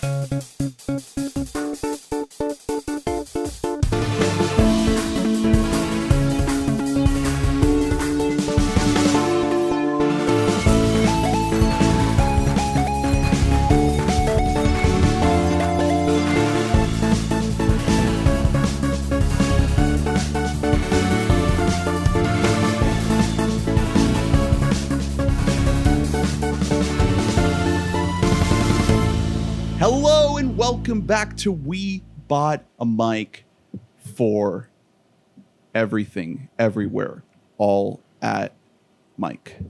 Hello and welcome back to We Bought a Mic for Everything, Everywhere, All at Mike.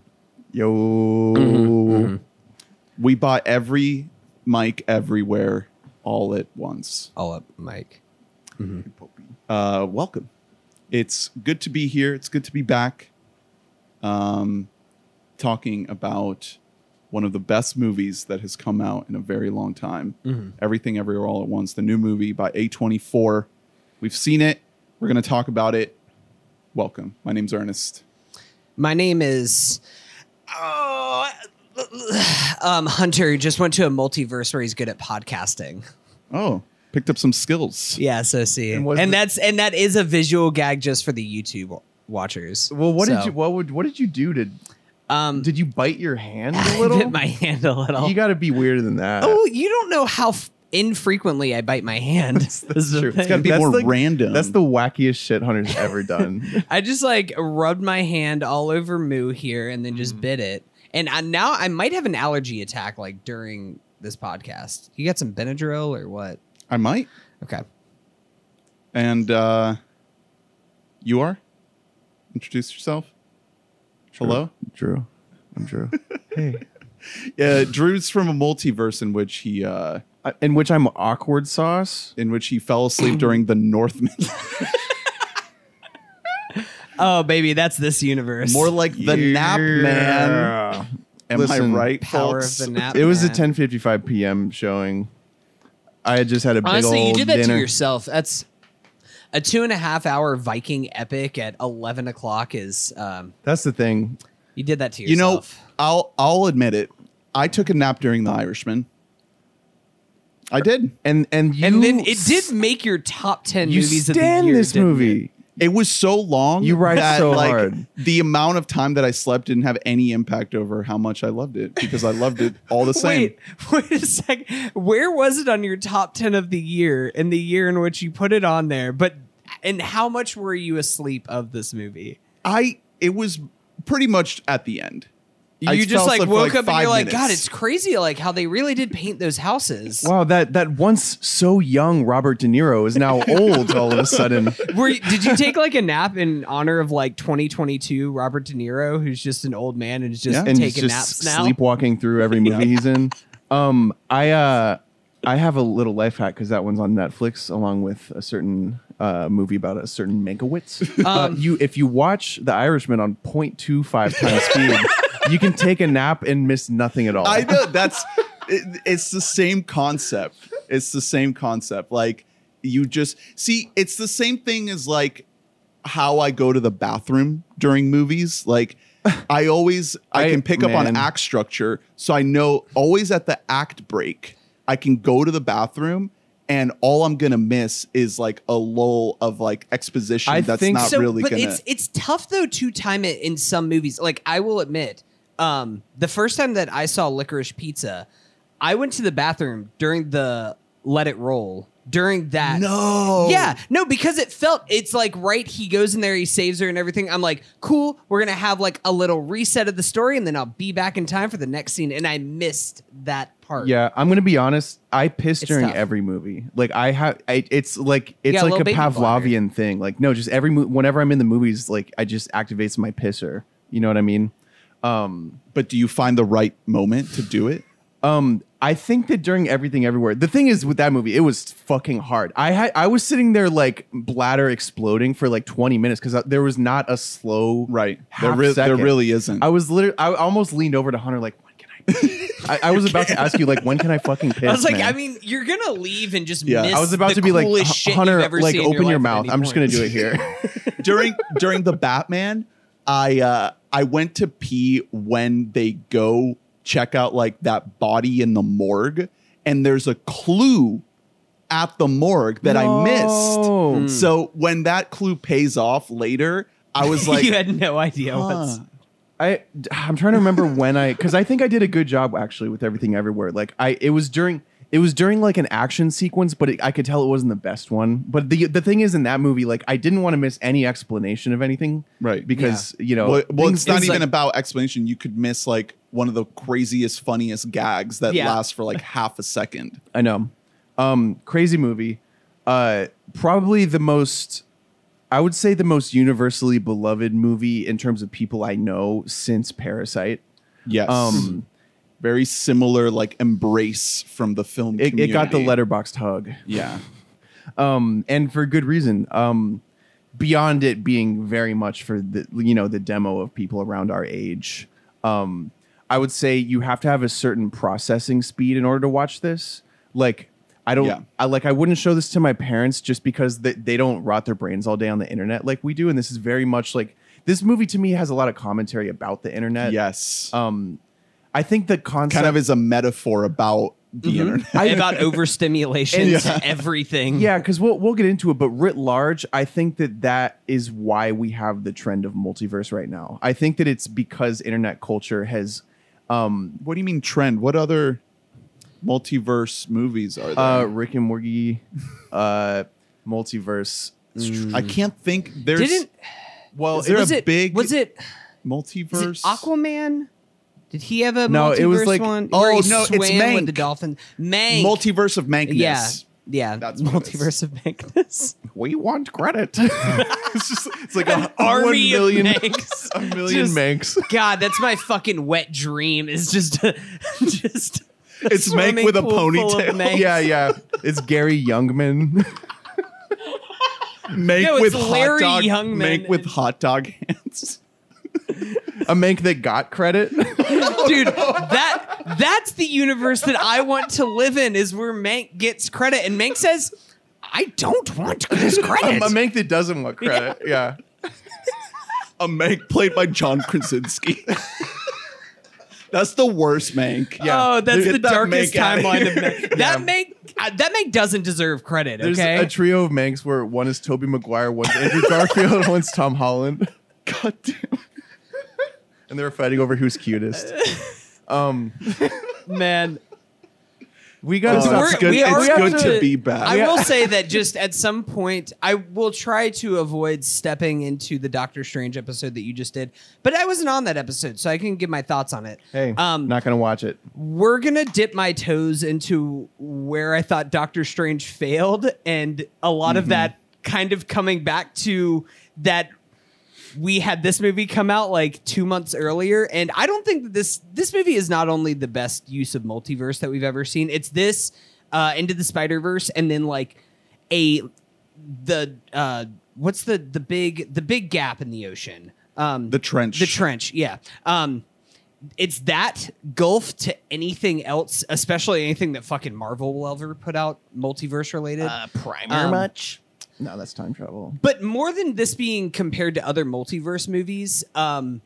Yo. We bought every mic everywhere, all at once. All up, Mike. Uh, welcome. It's good to be here. It's good to be back. Um, talking about one of the best movies that has come out in a very long time. Everything Everywhere All at Once, the new movie by A24. We've seen it. We're going to talk about it. Welcome. My name's Ernest. My name is oh, um, Hunter. Just went to a multiverse where he's good at podcasting. Oh, picked up some skills. Yeah, so see, And and, the- that's and that is a visual gag just for the YouTube watchers. Well, what did you what would what did you do to Um, did you bite your hand I a little? bit my hand a little. you got to be weirder than that. oh, you don't know how f- infrequently I bite my hand. that's is the true. thing. gotta be That's more the- random. That's the wackiest shit Hunter's ever done. I just like rubbed my hand all over Moo here and then just bit it. And I, now I might have an allergy attack like during this podcast. You got some Benadryl or what? I might. Okay. And uh, you are? Introduce yourself. Hello? Drew. I'm Drew. hey. Yeah, Drew's from a multiverse in which he uh, I- In which I'm awkward sauce. in which he fell asleep during the Northman. Oh, baby, that's this universe. More like the nap man. Am Listen, I right? power folks? of the nap. It was a 10:55 p.m. showing. I had just had a big Honestly, old you did that dinner. to yourself. That's a two and a half hour Viking epic at eleven o'clock. Is um, That's the thing. you did that to yourself. You know. I'll I'll admit it. I took a nap during The Irishman. I did. And and you and then it did make your top ten you movies of the stand year. this movie. It? It was so long. You ride that, so like, hard. The amount of time that I slept didn't have any impact over how much I loved it because I loved it all the same. Wait, wait a second. Where was it on your top ten of the year? In the year in which you put it on there, but and how much were you asleep of this movie? I it was pretty much at the end. I You just like woke like, up and you're like, God, it's crazy, like how they really did paint those houses. Wow, that that once so young Robert De Niro is now old all of a sudden. Were you- did you take like a nap in honor of like 2022 Robert De Niro, who's just an old man and is just Yeah. and he's taking just naps now? sleepwalking through every movie he's in. Um, I uh, I have a little life hack because that one's on Netflix along with a certain uh, movie about a certain Mankiewicz. uh, Um, you if you watch The Irishman on 0.25 times speed, you can take a nap and miss nothing at all. I know that's it, it's the same concept. It's the same concept. Like you just see, it's the same thing as like how I go to the bathroom during movies. Like I always I, I- can pick up on act structure, so I know always at the act break I can go to the bathroom. And all I'm gonna miss is like a lull of like exposition I that's think- not so, really but gonna. it's it's tough though to time it in some movies. Like I will admit, um, the first time that I saw Licorice Pizza, I went to the bathroom during the Let It Roll. During that, no, Yeah, no, because it felt it's like right. He goes in there, he saves her and everything. I'm like, cool. We're gonna have like a little reset of the story, and then I'll be back in time for the next scene. And I missed that part. Yeah, I'm gonna be honest. I piss It's during tough. every movie. Like I have, I, it's like it's got a like a little baby Pavlovian thing. Like no, just every mo- whenever I'm in the movies, like I just activates my pisser. You know what I mean? Um, but do you find the right moment to do it? Um, I think that during everything everywhere, the thing is with that movie, it was fucking hard. I had I was sitting there like bladder exploding for like 20 minutes because there was not a slow Right. half There, re- there really isn't. I was literally I almost leaned over to Hunter like when can I? pee?" I, I was about to ask you like when can I fucking piss? I was like, man? I mean, you're gonna leave and just Yeah. miss. I was about the to be like, coolest shit Hunter, ever like open your, life at mouth. I'm just gonna do it here. during during the Batman, I uh I went to pee when they go check out like that body in the morgue and there's a clue at the morgue that I No. missed. Hmm. So when that clue pays off later, I was like, you had no idea what's. I I'm trying to remember when I because I think I did a good job actually with everything everywhere. Like I it was during it was during like an action sequence, but it, I could tell it wasn't the best one. But the the thing is in that movie, like I didn't want to miss any explanation of anything, Right. Because you know, well, well it's not it's even like- about explanation. You could miss like one of the craziest, funniest gags that Yeah. lasts for like half a second. I know. Um, crazy movie. Uh, probably the most, I would say the most universally beloved movie in terms of people I know since Parasite. Yes. Um, Very similar, like embrace from the film. it, it got the Letterboxd hug. Yeah. um, and for good reason. Um, beyond it being very much for the you know the demo of people around our age, um, I would say you have to have a certain processing speed in order to watch this. Like I don't, Yeah. I like I wouldn't show this to my parents just because they, they don't rot their brains all day on the internet like we do, and this is very much like this movie to me has a lot of commentary about the internet. yes. Um, I think the concept kind of is a metaphor about the Mm-hmm. internet. about overstimulation And- to everything. Yeah, because we'll we'll get into it, but writ large, I think that that is why we have the trend of multiverse right now. I think that it's because internet culture has, um, What do you mean trend? What other multiverse movies are there? uh, Rick and Morty, uh, multiverse. I can't think. There's Didn't well, is was there a it big was it, multiverse? is it Aquaman? Did he have a No, multiverse it was like- one? oh, no, it's swam with the dolphins. Mank. multiverse of Mankness. yeah, yeah. That's what it is. multiverse of Mankness. We want credit. it's just it's like a Army one of million, Manks. a million Just- Manx. God, that's my fucking wet dream. Is just, just. a It's Mank with a of ponytail. Yeah, yeah. It's Gary Youngman. Mank No, with it's hot Larry dog. Youngman. Mank with hot dog hands. A Mank that got credit. dude that that's the universe that i want to live in is where mank gets credit and mank says i don't want his credit. a credit Mank that doesn't want credit. yeah. A Mank played by John Krasinski. That's the worst Mank. Yeah. oh that's Get the that darkest Mank outta timeline of here. mank that mank uh, that mank doesn't deserve credit There's okay a trio of Manks where one is Tobey Maguire, one's Andrew Garfield, and one's Tom Holland, God damn. And they were fighting over who's cutest. Um, man we gotta Oh, stop. it's good, we it's going good to, be back. I will say that just at some point, I will try to avoid stepping into the Doctor Strange episode that you just did, but I wasn't on that episode, so I can give my thoughts on it. Hey, um, not gonna watch it. we're gonna dip my toes into where I thought Doctor Strange failed, and a lot of that kind of coming back to that we had this movie come out like two months earlier, and I don't think that this this movie is not only the best use of multiverse that we've ever seen. It's this uh, into the Spider Verse, and then like a the uh, what's the the big the big gap in the ocean. Um, the trench. the trench, yeah. Um, it's that gulf to anything else, especially anything that fucking Marvel will ever put out multiverse related. primer Um, much? No, that's time travel. but more than this being compared to other multiverse movies, um,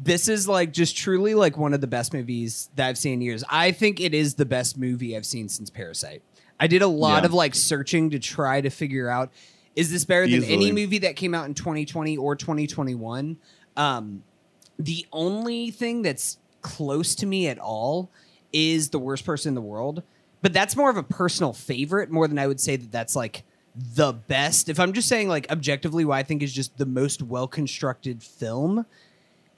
this is like just truly like one of the best movies that I've seen in years. I think it is the best movie I've seen since Parasite. I did a lot Yeah. of like searching to try to figure out is this better than any movie that came out in 2020 or 2021? Um, the only thing that's close to me at all is the worst person in the world but that's more of a personal favorite more than i would say that that's like the best if i'm just saying like objectively what i think is just the most well constructed film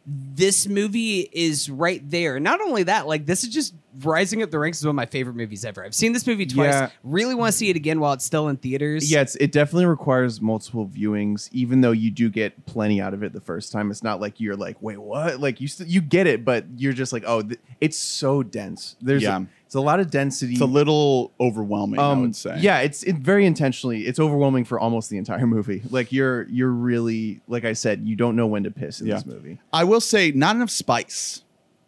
this movie is right there not only that like this is just rising up the ranks as one of my favorite movies ever i've seen this movie twice Yeah. really want to see it again while it's still in theaters Yeah, it definitely requires multiple viewings, even though you do get plenty out of it the first time. It's not like you're like, wait, what? Like you st- you get it, but you're just like, oh, th- it's so dense. There's Yeah. a, it's a lot of density. It's a little overwhelming, I would say. Um, Yeah, it's it very intentionally. It's overwhelming for almost the entire movie. Like you're you're really like I said, you don't know when to piss in Yeah. this movie. I will say, not enough spice.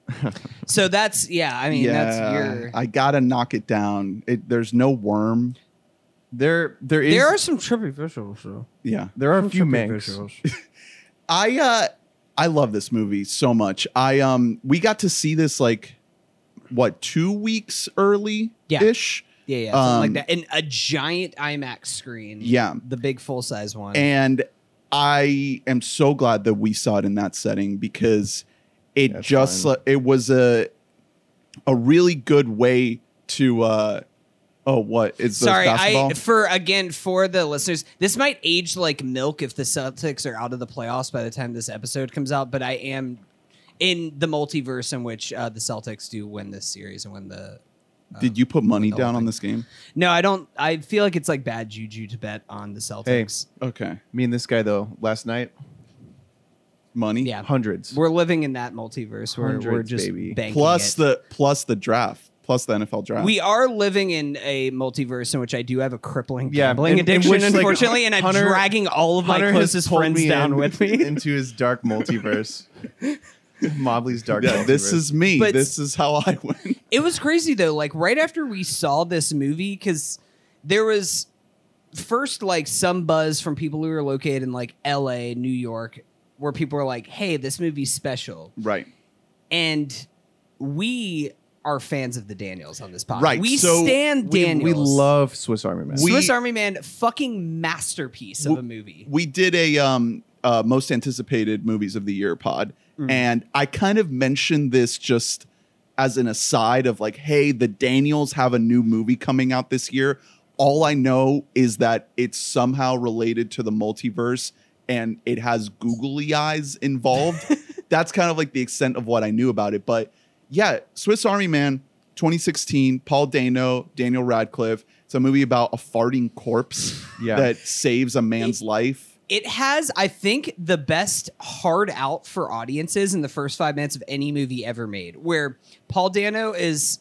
so that's yeah i mean that's your I gotta knock it down. It, there's no worm. There there is there are some trippy visuals though Yeah, there are a few trippy visuals. I uh, I love this movie so much. I um, we got to see this like what two weeks early ish. Yeah, yeah, something like Um, that. And a giant IMAX screen. Yeah. the big full size one. And I am so glad that we saw it in that setting because it That's just fine. it was a a really good way to uh oh what is this Sorry. I for again for the listeners, this might age like milk if the Celtics are out of the playoffs by the time this episode comes out. But I am in the multiverse in which uh, the Celtics do win this series and win the. Did you put money down on this game? No, I don't. I feel like it's like bad juju to bet on the Celtics. Okay. Me and this guy though last night Money? Yeah, hundreds. we're living in that multiverse where we're Hundreds, just baby. banking Plus it. the plus the draft. Plus the NFL draft. We are living in a multiverse in which I do have a crippling Yeah, gambling in- in addiction, which, like, unfortunately, and I'm Hunter- dragging all of my Hunter has closest friends down in- with me. into his dark multiverse. Mobley's dark. yeah, this is me. But- this is how I win. it was crazy though. Like right after we saw this movie, because there was first like some buzz from people who were located in like L.A., New York, where people were like, "Hey, this movie's special," Right. and we are fans of the Daniels on this podcast. Right, We so stand we, Daniels. we love Swiss Army Man. We- Swiss Army Man, fucking masterpiece of a movie. we did a um uh most anticipated movies of the year pod Mm. and i kind of mentioned this just as an aside of like hey the daniels have a new movie coming out this year. All i know is that it's somehow related to the multiverse and it has googly eyes involved. That's kind of like the extent of what i knew about it. But yeah swiss army man 2016 paul dano daniel radcliffe. It's a movie about a farting corpse Yeah. that saves a man's life it has, I think, the best hard out for audiences in the first five minutes of any movie ever made. Where Paul Dano is,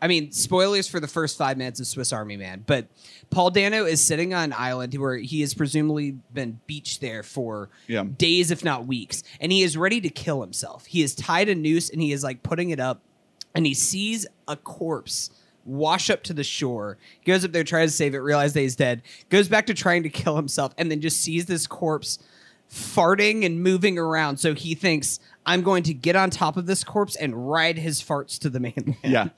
I mean, spoilers for the first five minutes of Swiss Army Man, but Paul Dano is sitting on an island where he has presumably been beached there for Yeah. days, if not weeks, and he is ready to kill himself. He has tied a noose and he is like putting it up, and he sees a corpse wash up to the shore. He goes up there, tries to save it, realizes that he's dead, goes back to trying to kill himself, and then just sees this corpse farting and moving around. So he thinks, I'm going to get on top of this corpse and ride his farts to the mainland. Yeah.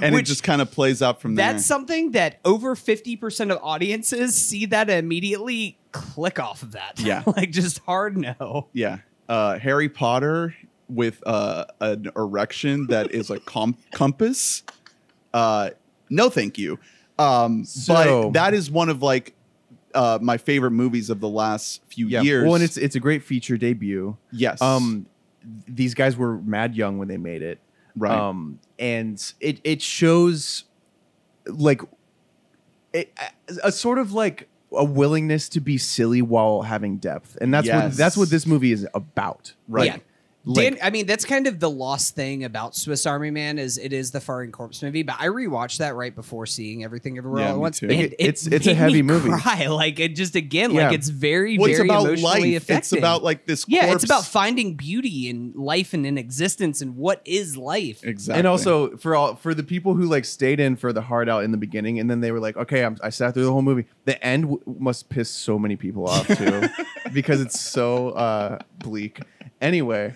And Which- it just kind of plays out from there. That's something that over 50% of audiences see that and immediately click off of that. Yeah. like just hard no. yeah. Uh, Harry Potter with uh, an erection that is a com- compass. Uh, no, thank you. Um, So- but that is one of like uh, my favorite movies of the last few yeah. years. Well, and it's it's a great feature debut. yes. Um, these guys were mad young when they made it. right. Um, and it it shows like it, a sort of like a willingness to be silly while having depth, and that's what that's what this movie is about. right. Yeah. Dan, I mean, that's kind of the lost thing about Swiss Army Man is it is the farting corpse movie. But I rewatched that right before seeing everything everywhere Yeah, all at once. too. and It- it it's- it's a heavy me movie. Cry like it just again Yeah. like it's very Well, it's very about emotionally life. affecting. It's about like this. yeah, it's about finding beauty in life and in existence and what is life. exactly. And also for all for the people who like stayed in for the hard out in the beginning, and then they were like, "Okay, I'm, I sat through the whole movie." The end w- must piss so many people off too, because it's so uh, bleak. Anyway,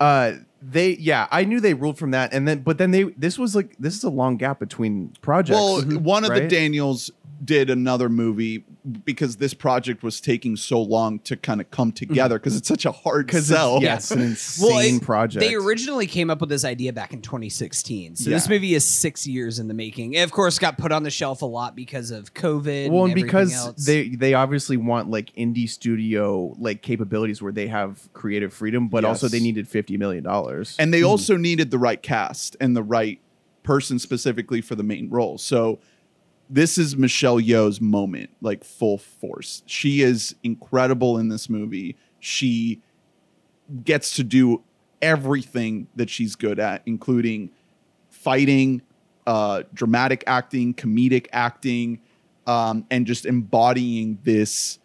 uh, they yeah, I knew they ruled from that, and then but then they this was like this is a long gap between projects. Well, one of the? Daniels did another movie because this project was taking so long to kind of come mm-hmm. together because it's such a hard because sell. yeah, it's an insane Well, it- project. They originally came up with this idea back in 2016. So this movie is six years in the making. It, of course, got put on the shelf a lot because of COVID. well, and, and because else. they they obviously want like indie studio like capabilities where they have creative freedom, but also they needed fifty million dollars. And they hmm. also needed the right cast and the right person specifically for the main role. So this is Michelle Yeoh's moment, like full force. She is incredible in this movie. She gets to do everything that she's good at, including fighting, uh, dramatic acting, comedic acting, um, and just embodying this,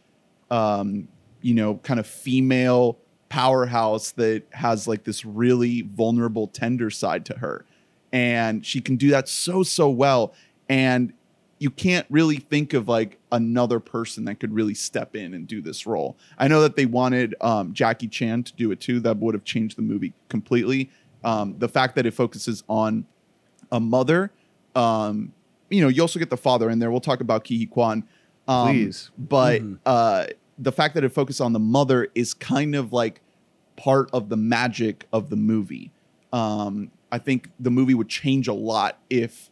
um, you know, kind of female powerhouse that has like this really vulnerable, tender side to her. And she can do that so, so well. And you can't really think of like another person that could really step in and do this role. I know that they wanted um, Jackie Chan to do it too. That would have changed the movie completely. Um, the fact that it focuses on a mother. Um, you know, you also get the father in there. We'll talk about Ke Quan. Um, Please. But uh, the fact that it focuses on the mother is kind of like part of the magic of the movie. Um, I think the movie would change a lot if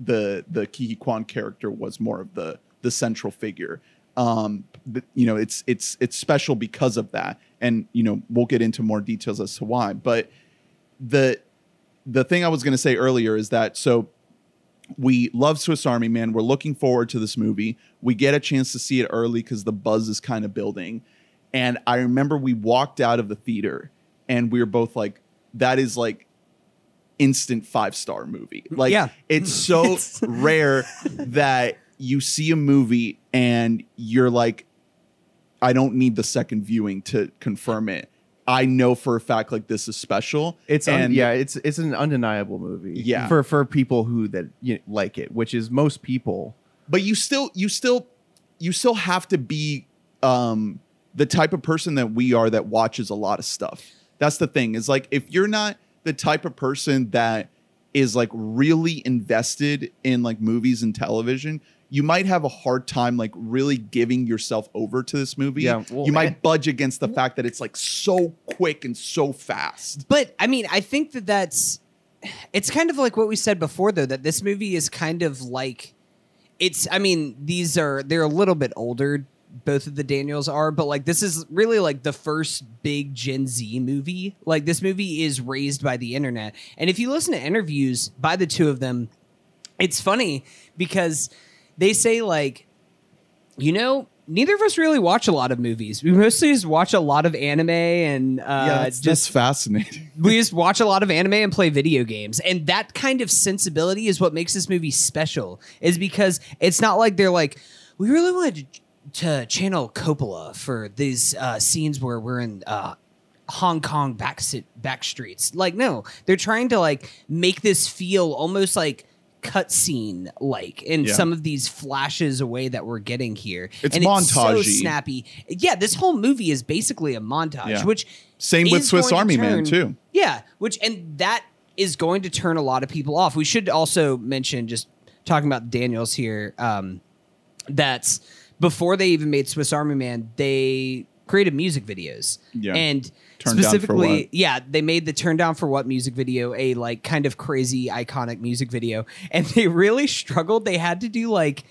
the the Ke Quan character was more of the the central figure. Um, you know, it's it's it's special because of that, and you know, we'll get into more details as to why. But the the thing I was going to say earlier is that so we love Swiss Army Man. We're looking forward to this movie. We get a chance to see it early because the buzz is kind of building. And I remember we walked out of the theater and we were both like, that is like instant five star movie. Like, Yeah. it's so rare that you see a movie and you're like, I don't need the second viewing to confirm it. I know for a fact like this is special. It's un- yeah, it's it's an undeniable movie. Yeah. for for people who that you know, like it, which is most people. but you still you still you still have to be um the type of person that we are that watches a lot of stuff that's the thing is like if you're not the type of person that is like really invested in like movies and television you might have a hard time like really giving yourself over to this movie. Yeah, well, you might budge against the fact that it's like so quick and so fast. But I mean, I think that that's it's kind of like what we said before though that this movie is kind of like it's I mean, these are they're a little bit older both of the Daniels are, but like this is really like the first big Gen Z movie. Like this movie is raised by the internet. And if you listen to interviews by the two of them, it's funny because they say like you know, neither of us really watch a lot of movies. We mostly just watch a lot of anime and uh, yeah it's just fascinating we just watch a lot of anime and play video games and that kind of sensibility is what makes this movie special is because it's not like they're like we really wanted to, to channel coppola for these uh, scenes where we're in uh, hong kong back, back streets like no they're trying to like make this feel almost like cutscene like in Yeah. some of these flashes away that we're getting here It's and it's so snappy yeah this whole movie is basically a montage Yeah. which Same with Swiss going to Army Man, too. Yeah, which and that is going to turn a lot of people off. We should also mention just talking about Daniels here. Um, that's before they even made Swiss Army Man, they created music videos. Yeah. and Turned specifically, yeah, they made the "Turn Down for What" music video a like kind of crazy, iconic music video, and they really struggled. They had to do like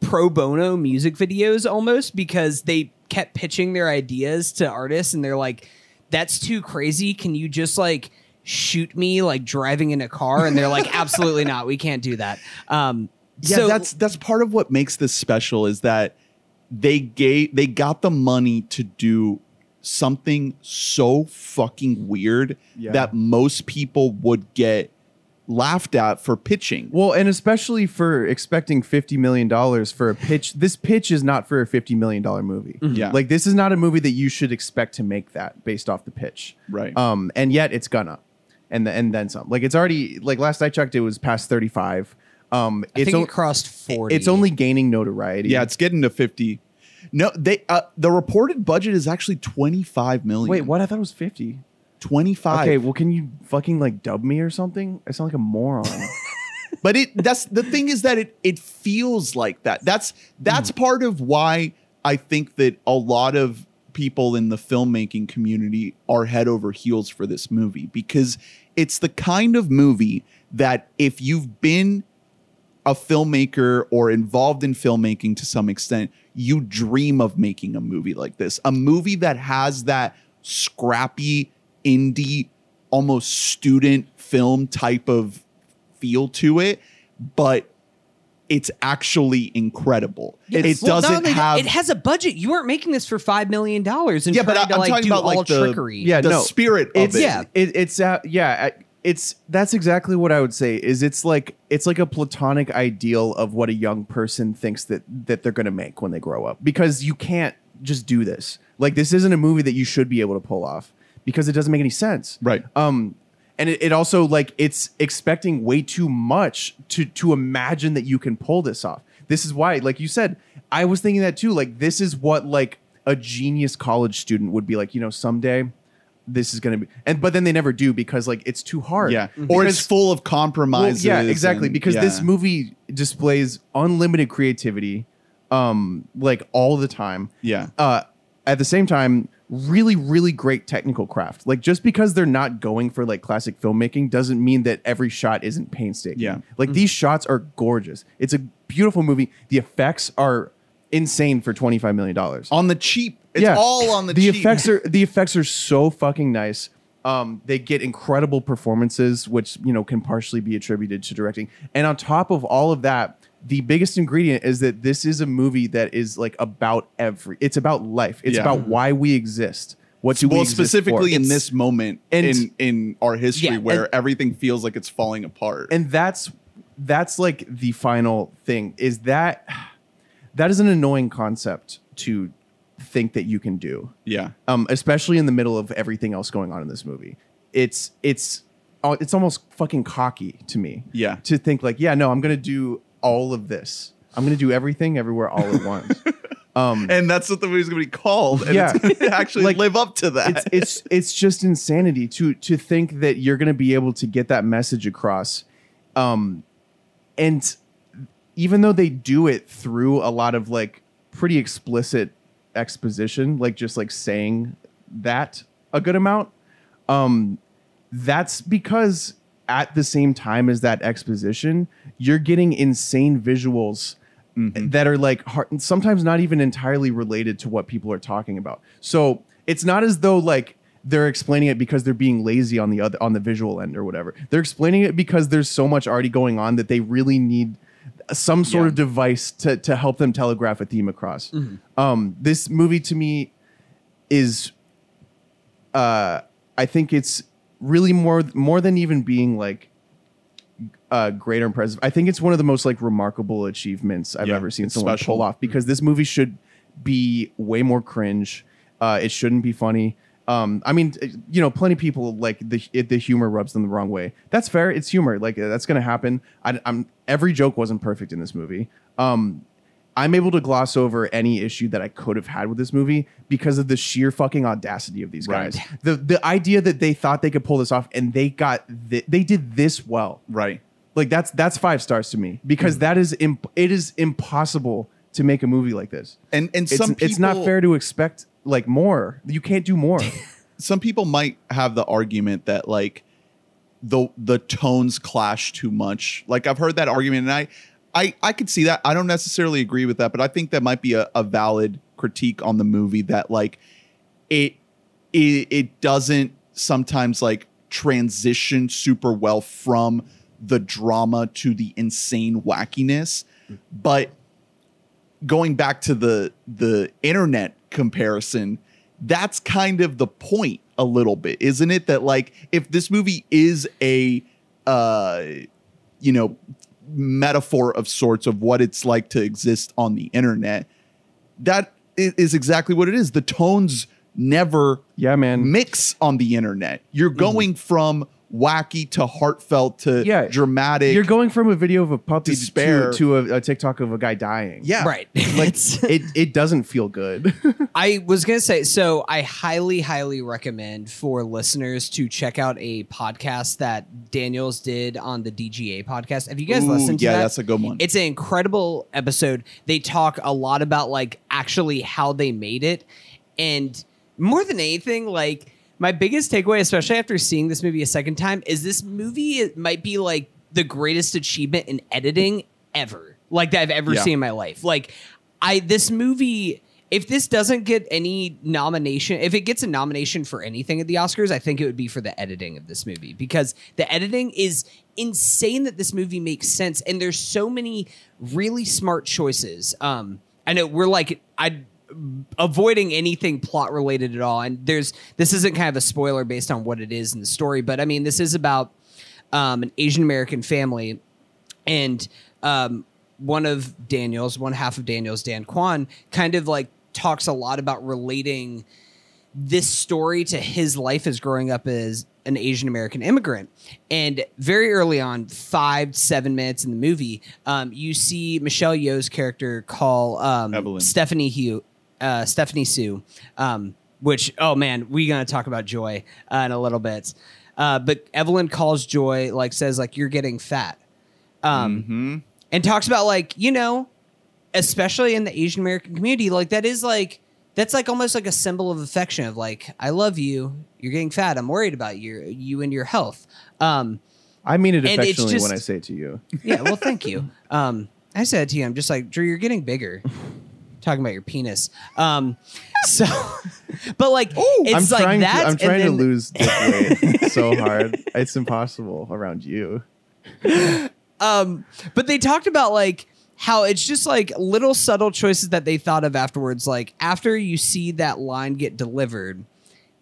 pro bono music videos almost because they kept pitching their ideas to artists and they're like that's too crazy can you just like shoot me like driving in a car and they're like absolutely not we can't do that um yeah so that's that's part of what makes this special is that they gave they got the money to do something so fucking weird Yeah. that most people would get laughed at for pitching Well, and especially for expecting fifty million dollars for a pitch. This pitch is not for a fifty million dollar movie. Yeah. like this is not a movie that you should expect to make that based off the pitch. Right. Um, and yet it's gonna, and the, and then some. Like it's already like last I checked, it was past thirty five. Um, i it's think o- it crossed 40 It's only gaining notoriety. yeah it's getting to 50 no they uh, the reported budget is actually 25 million Wait, what? I thought it was fifty. 25 Okay, well, can you fucking like dub me or something? I sound like a moron. but it that's the thing is that it it feels like that that's that's part of why i think that a lot of people in the filmmaking community are head over heels for this movie because it's the kind of movie that if you've been a filmmaker or involved in filmmaking to some extent, you dream of making a movie like this. A movie that has that scrappy, indie, almost student film type of feel to it, but it's actually incredible. Yes. It Well, doesn't only that, have it has a budget you weren't making this for five million dollars and Yeah, but I- to I'm like talking do about, all like, the- trickery Yeah, the no, spirit of it's it. Yeah. it, it's uh, yeah I- it's that's exactly what i would say is it's like it's like a platonic ideal of what a young person thinks that that they're going to make when they grow up. Because you can't just do this. Like this isn't a movie that you should be able to pull off because it doesn't make any sense. Right. um and it, it also like it's expecting way too much to to imagine that you can pull this off. This is why like you said i was thinking that too. Like this is what like a genius college student would be like you know someday this is going to be and but then they never do because like it's too hard Yeah. Or it's full of well, compromises. yeah exactly and- because this movie displays unlimited creativity um like all the time Yeah. uh at the same time really really great technical craft like just because they're not going for like classic filmmaking doesn't mean that every shot isn't painstaking Yeah. like these shots are gorgeous it's a beautiful movie the effects are insane for 25 million dollars On the cheap. It's all on the, the cheap. effects are the effects are so fucking nice. Um, they get incredible performances, which you know can partially be attributed to directing. And on top of all of that, the biggest ingredient is that this is a movie that is like about every. It's about life. It's Yeah. about why we exist. What do we well, exist specifically for? in It's- this moment and- in in our history Yeah, where and- everything feels like it's falling apart. and that's that's like the final thing is that that is an annoying concept to think that you can do yeah. um, especially in the middle of everything else going on in this movie. It's it's uh, it's almost fucking cocky to me. Yeah. To think like, yeah, no, I'm gonna do all of this. I'm gonna do everything everywhere all at once. um, And that's what the movie's gonna be called. And Yeah. it's gonna actually Like, live up to that. it's it's it's just insanity to to think that you're gonna be able to get that message across. Um, and even though they do it through a lot of like pretty explicit exposition, like just like saying that a good amount, um, that's because at the same time as that exposition, you're getting insane visuals that are like hard, sometimes not even entirely related to what people are talking about. So it's not as though like they're explaining it because they're being lazy on the other on the visual end or whatever. They're explaining it because there's so much already going on that they really need some sort Yeah. of device to to help them telegraph a theme across. Um, this movie to me is uh, I think it's really more more than even being like uh, great or impressive. I think it's one of the most like remarkable achievements I've Yeah, ever seen someone special. pull off because this movie should be way more cringe. Uh, it shouldn't be funny. Um, I mean, uh, you know, plenty of people like the it, the humor rubs them the wrong way. That's fair. It's humor. Like uh, that's gonna happen. I, am every joke wasn't perfect in this movie. Um, I'm able to gloss over any issue that I could have had with this movie because of the sheer fucking audacity of these guys. Right. The the idea that they thought they could pull this off and they got th- they did this well. right. Like that's that's five stars to me because that is imp- it is impossible to make a movie like this. And and It's, some people, it's not fair to expect like more. You can't do more. some people might have the argument that like the the tones clash too much. Like I've heard that argument, and I I I could see that. I don't necessarily agree with that, but I think that might be a, a valid critique on the movie that like it it it doesn't sometimes like transition super well from the drama to the insane wackiness, mm. but going back to the the internet comparison that's kind of the point a little bit isn't it? That like if this movie is a uh you know metaphor of sorts of what it's like to exist on the internet that is exactly what it is. The tones never yeah, man. mix on the internet. You're going from wacky to heartfelt to Yeah. dramatic You're going from a video of a puppy Despair. to, to a, a TikTok of a guy dying. yeah Right. like it. It doesn't feel good. I was gonna say, so I highly, highly recommend for listeners to check out a podcast that Daniels did on the DGA podcast. Have you guys Ooh, listened to yeah that? that's a good one It's an incredible episode. They talk a lot about like actually how they made it. And more than anything, like my biggest takeaway, especially after seeing this movie a second time, is this movie it might be like the greatest achievement in editing ever. Like that I've ever Yeah. seen in my life. Like I this movie if this doesn't get any nomination, if it gets a nomination for anything at the Oscars, I think it would be for the editing of this movie because the editing is insane that this movie makes sense and there's so many really smart choices. Um I know we're like I avoiding anything plot related at all and there's this isn't kind of a spoiler based on what it is in the story, but I mean this is about um an Asian American family and um, one of Daniel's, one half of Daniel's, Dan Kwan, kind of like talks a lot about relating this story to his life as growing up as an Asian American immigrant. And very early on, five, seven minutes in the movie, um, you see Michelle Yeoh's character call um, Evelyn. Stephanie Hugh, uh, Stephanie Hsu, um, which oh man, we gonna talk about Joy uh, in a little bit. Uh, but Evelyn calls Joy like says like you're getting fat, um, Mm-hmm. and talks about like you know, especially in the Asian American community, like that is like that's like almost like a symbol of affection of like I love you, you're getting fat, I'm worried about you, you and your health. Um, I mean it And it's affectionately when I say it to you. yeah, well, thank you. Um, I said it to you. I'm just like, Drew, you're getting bigger. Talking about your penis. Um, so, but like, it's I'm like trying that. to I'm trying to lose dick weight so hard. It's impossible around you. Um, but they talked about like how it's just like little subtle choices that they thought of afterwards. Like after you see that line get delivered,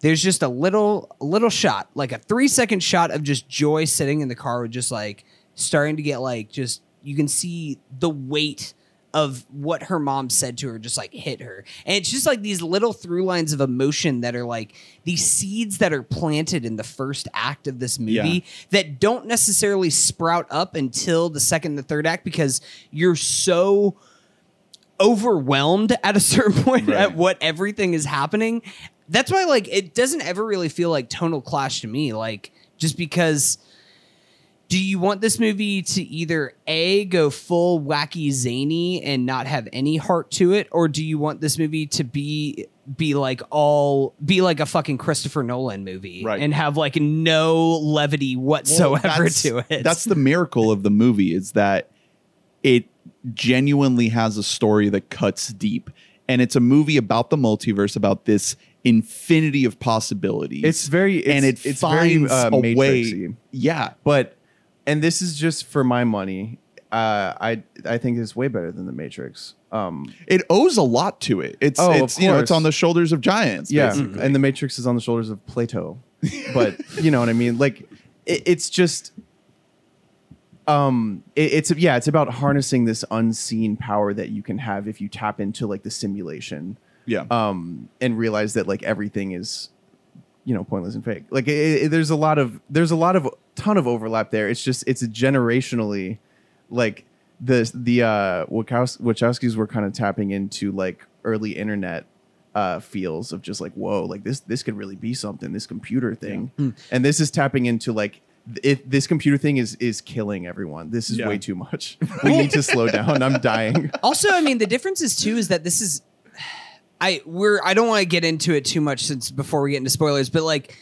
there's just a little, a little shot, like a three second shot of just Joy sitting in the car with just like starting to get like just you can see the weight of what her mom said to her just like hit her. And it's just like these little through lines of emotion that are like these seeds that are planted in the first act of this movie Yeah. that don't necessarily sprout up until the second and the third act because you're so overwhelmed at a certain point Right. at what everything is happening. That's why like it doesn't ever really feel like tonal clash to me like just because do you want this movie to either a go full wacky zany and not have any heart to it or do you want this movie to be be like all be like a fucking Christopher Nolan movie Right. and have like no levity whatsoever that's, to it That's the miracle of the movie is that it genuinely has a story that cuts deep. And it's a movie about the multiverse, about this infinity of possibilities. It's very it's, and it it's finds very uh, a way. Yeah. But and this is just for my money. Uh, I I think it's way better than the Matrix. Um, It owes a lot to it. It's Oh, it's you know, it's on the shoulders of giants. yeah, basically. and the Matrix is on the shoulders of Plato. But you know what I mean? Like it, it's just um it, it's yeah it's about harnessing this unseen power that you can have if you tap into like the simulation yeah. um and realize that like everything is you know pointless and fake like it, it- there's a lot of there's a lot of ton of overlap there. It's just it's generationally like the the uh Wachowski, wachowskis were kind of tapping into like early internet uh feels of just like whoa like this this could really be something this computer thing. And this is tapping into like it, this computer thing is is killing everyone this is Yeah. way too much. We need to slow down. I'm dying. Also i mean the difference is too is that this is i we're i don't want to get into it too much since before we get into spoilers but like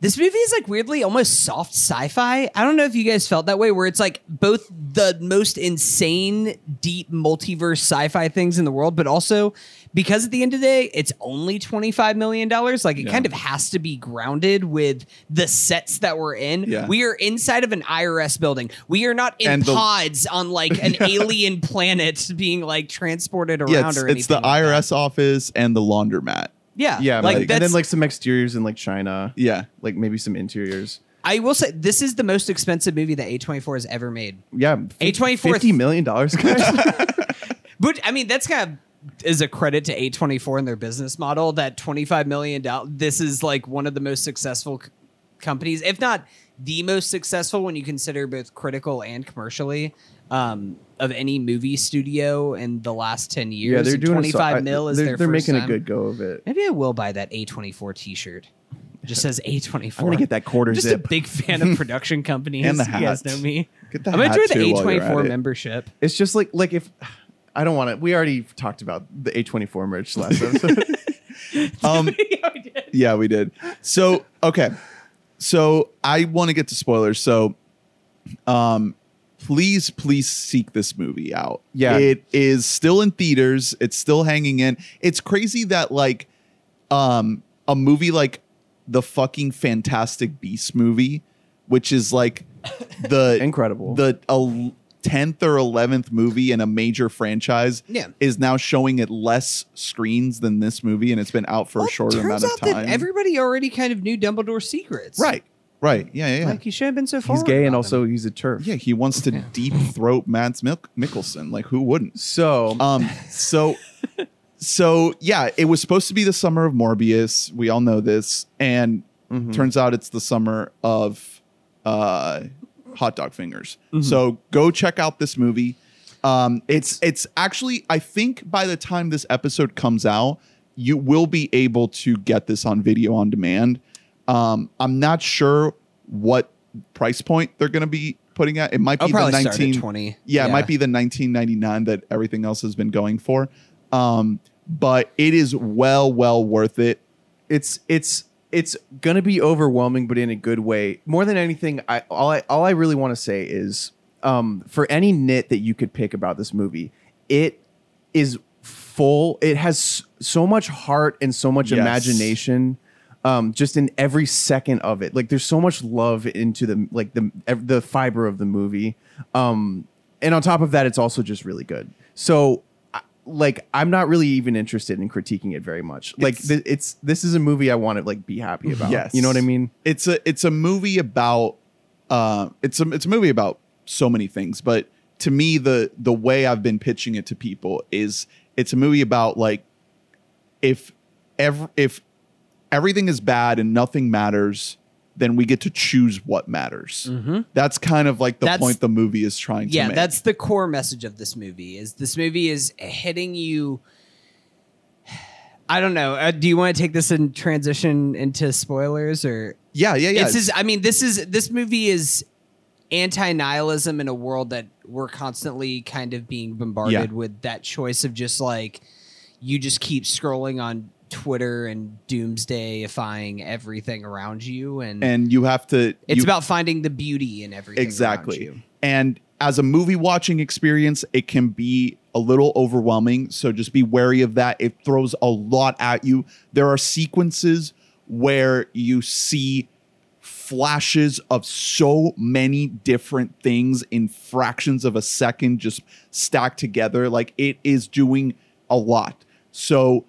this movie is like weirdly almost soft sci-fi i don't know if you guys felt that way where it's like both the most insane deep multiverse sci-fi things in the world but also because at the end of the day it's only 25 million dollars like it Yeah. kind of has to be grounded with the sets that we're in Yeah. we are inside of an irs building we are not in And the- pods on like an alien planet being like transported around yeah, it's, or it's the anything like that. IRS office and the laundromat. Yeah, yeah like, like, and then like some exteriors in like china Yeah. like maybe some interiors I will say this is the most expensive movie that A24 has ever made. Yeah, A24 fifty million dollars, guys. But I mean, that's kind of is a credit to A24 and their business model that 25 million dollars this is like one of the most successful c- companies, if not the most successful when you consider both critical and commercially um, of any movie studio in the last 10 years. yeah, they're doing 25 so- I- mil is they're, their they're first making time. a good go of it. Maybe I will buy that A24 t-shirt. It just says A24. I'm gonna get that quarter I'm just zip. a big fan of production companies. And the You guys hats. know me. Get the I'm gonna hat join the while you're at A24 it. membership. It's just like like if I don't want to. We already talked about the A24 merch last episode. Um, Yeah, we did. yeah, we did. So okay, so I want to get to spoilers. So, um, please, please seek this movie out. Yeah. it is still in theaters. It's still hanging in. It's crazy that like, um, a movie like the fucking Fantastic Beast movie, which is like the Incredible. the el- tenth or eleventh movie in a major franchise, Yeah. is now showing at less screens than this movie, and it's been out for Well, a shorter amount of out time. that everybody already kind of knew Dumbledore's secrets. right, right, yeah, yeah, yeah. Like he should have been so far. he's gay and also them. he's a turf. yeah, he wants to deep throat Mads Mik- Mikkelsen. Like who wouldn't? So Um, so, so yeah, it was supposed to be the summer of Morbius. We all know this, and Mhm. turns out it's the summer of uh, hot dog fingers. Mm-hmm. So go check out this movie. Um, it's it's actually I think by the time this episode comes out, you will be able to get this on video on demand. Um, I'm not sure what price point they're going to be putting at. It might I'll be the probably start 19 20. Yeah, it might be the 1999 that everything else has been going for. Um, but it is well, well worth it. it's it's it's gonna be overwhelming, but in a good way. More than anything, I all I all I really want to say is, um, for any nit that you could pick about this movie, it is full. It has so much heart and so much Yes. imagination. Um, just in every second of it, like there's so much love into the like the the fiber of the movie. Um, and on top of that, it's also just really good. So like I'm not really even interested in critiquing it very much. Like It's- th- it's this is a movie I want to like be happy about. Yes. you know what I mean. It's a it's a movie about uh it's a it's a movie about so many things, but to me the the way I've been pitching it to people is it's a movie about like if ever if everything is bad and nothing matters, then we get to choose what matters. That's kind of like the That's- point the movie is trying to yeah make. that's the core message of this movie is this movie is hitting you i don't know uh, do you want to take this and transition into spoilers or yeah, yeah, yeah. This is i mean this is this movie is anti-nihilism in a world that we're constantly kind of being bombarded Yeah. with that choice of just like you just keep scrolling on twitter and doomsdayifying everything around you and, and you have to it's you- about finding the beauty in everything exactly. and as a movie watching experience it can be a little overwhelming. So just be wary of that. It throws a lot at you. There are sequences where you see flashes of so many different things in fractions of a second just stacked together. Like it is doing a lot. So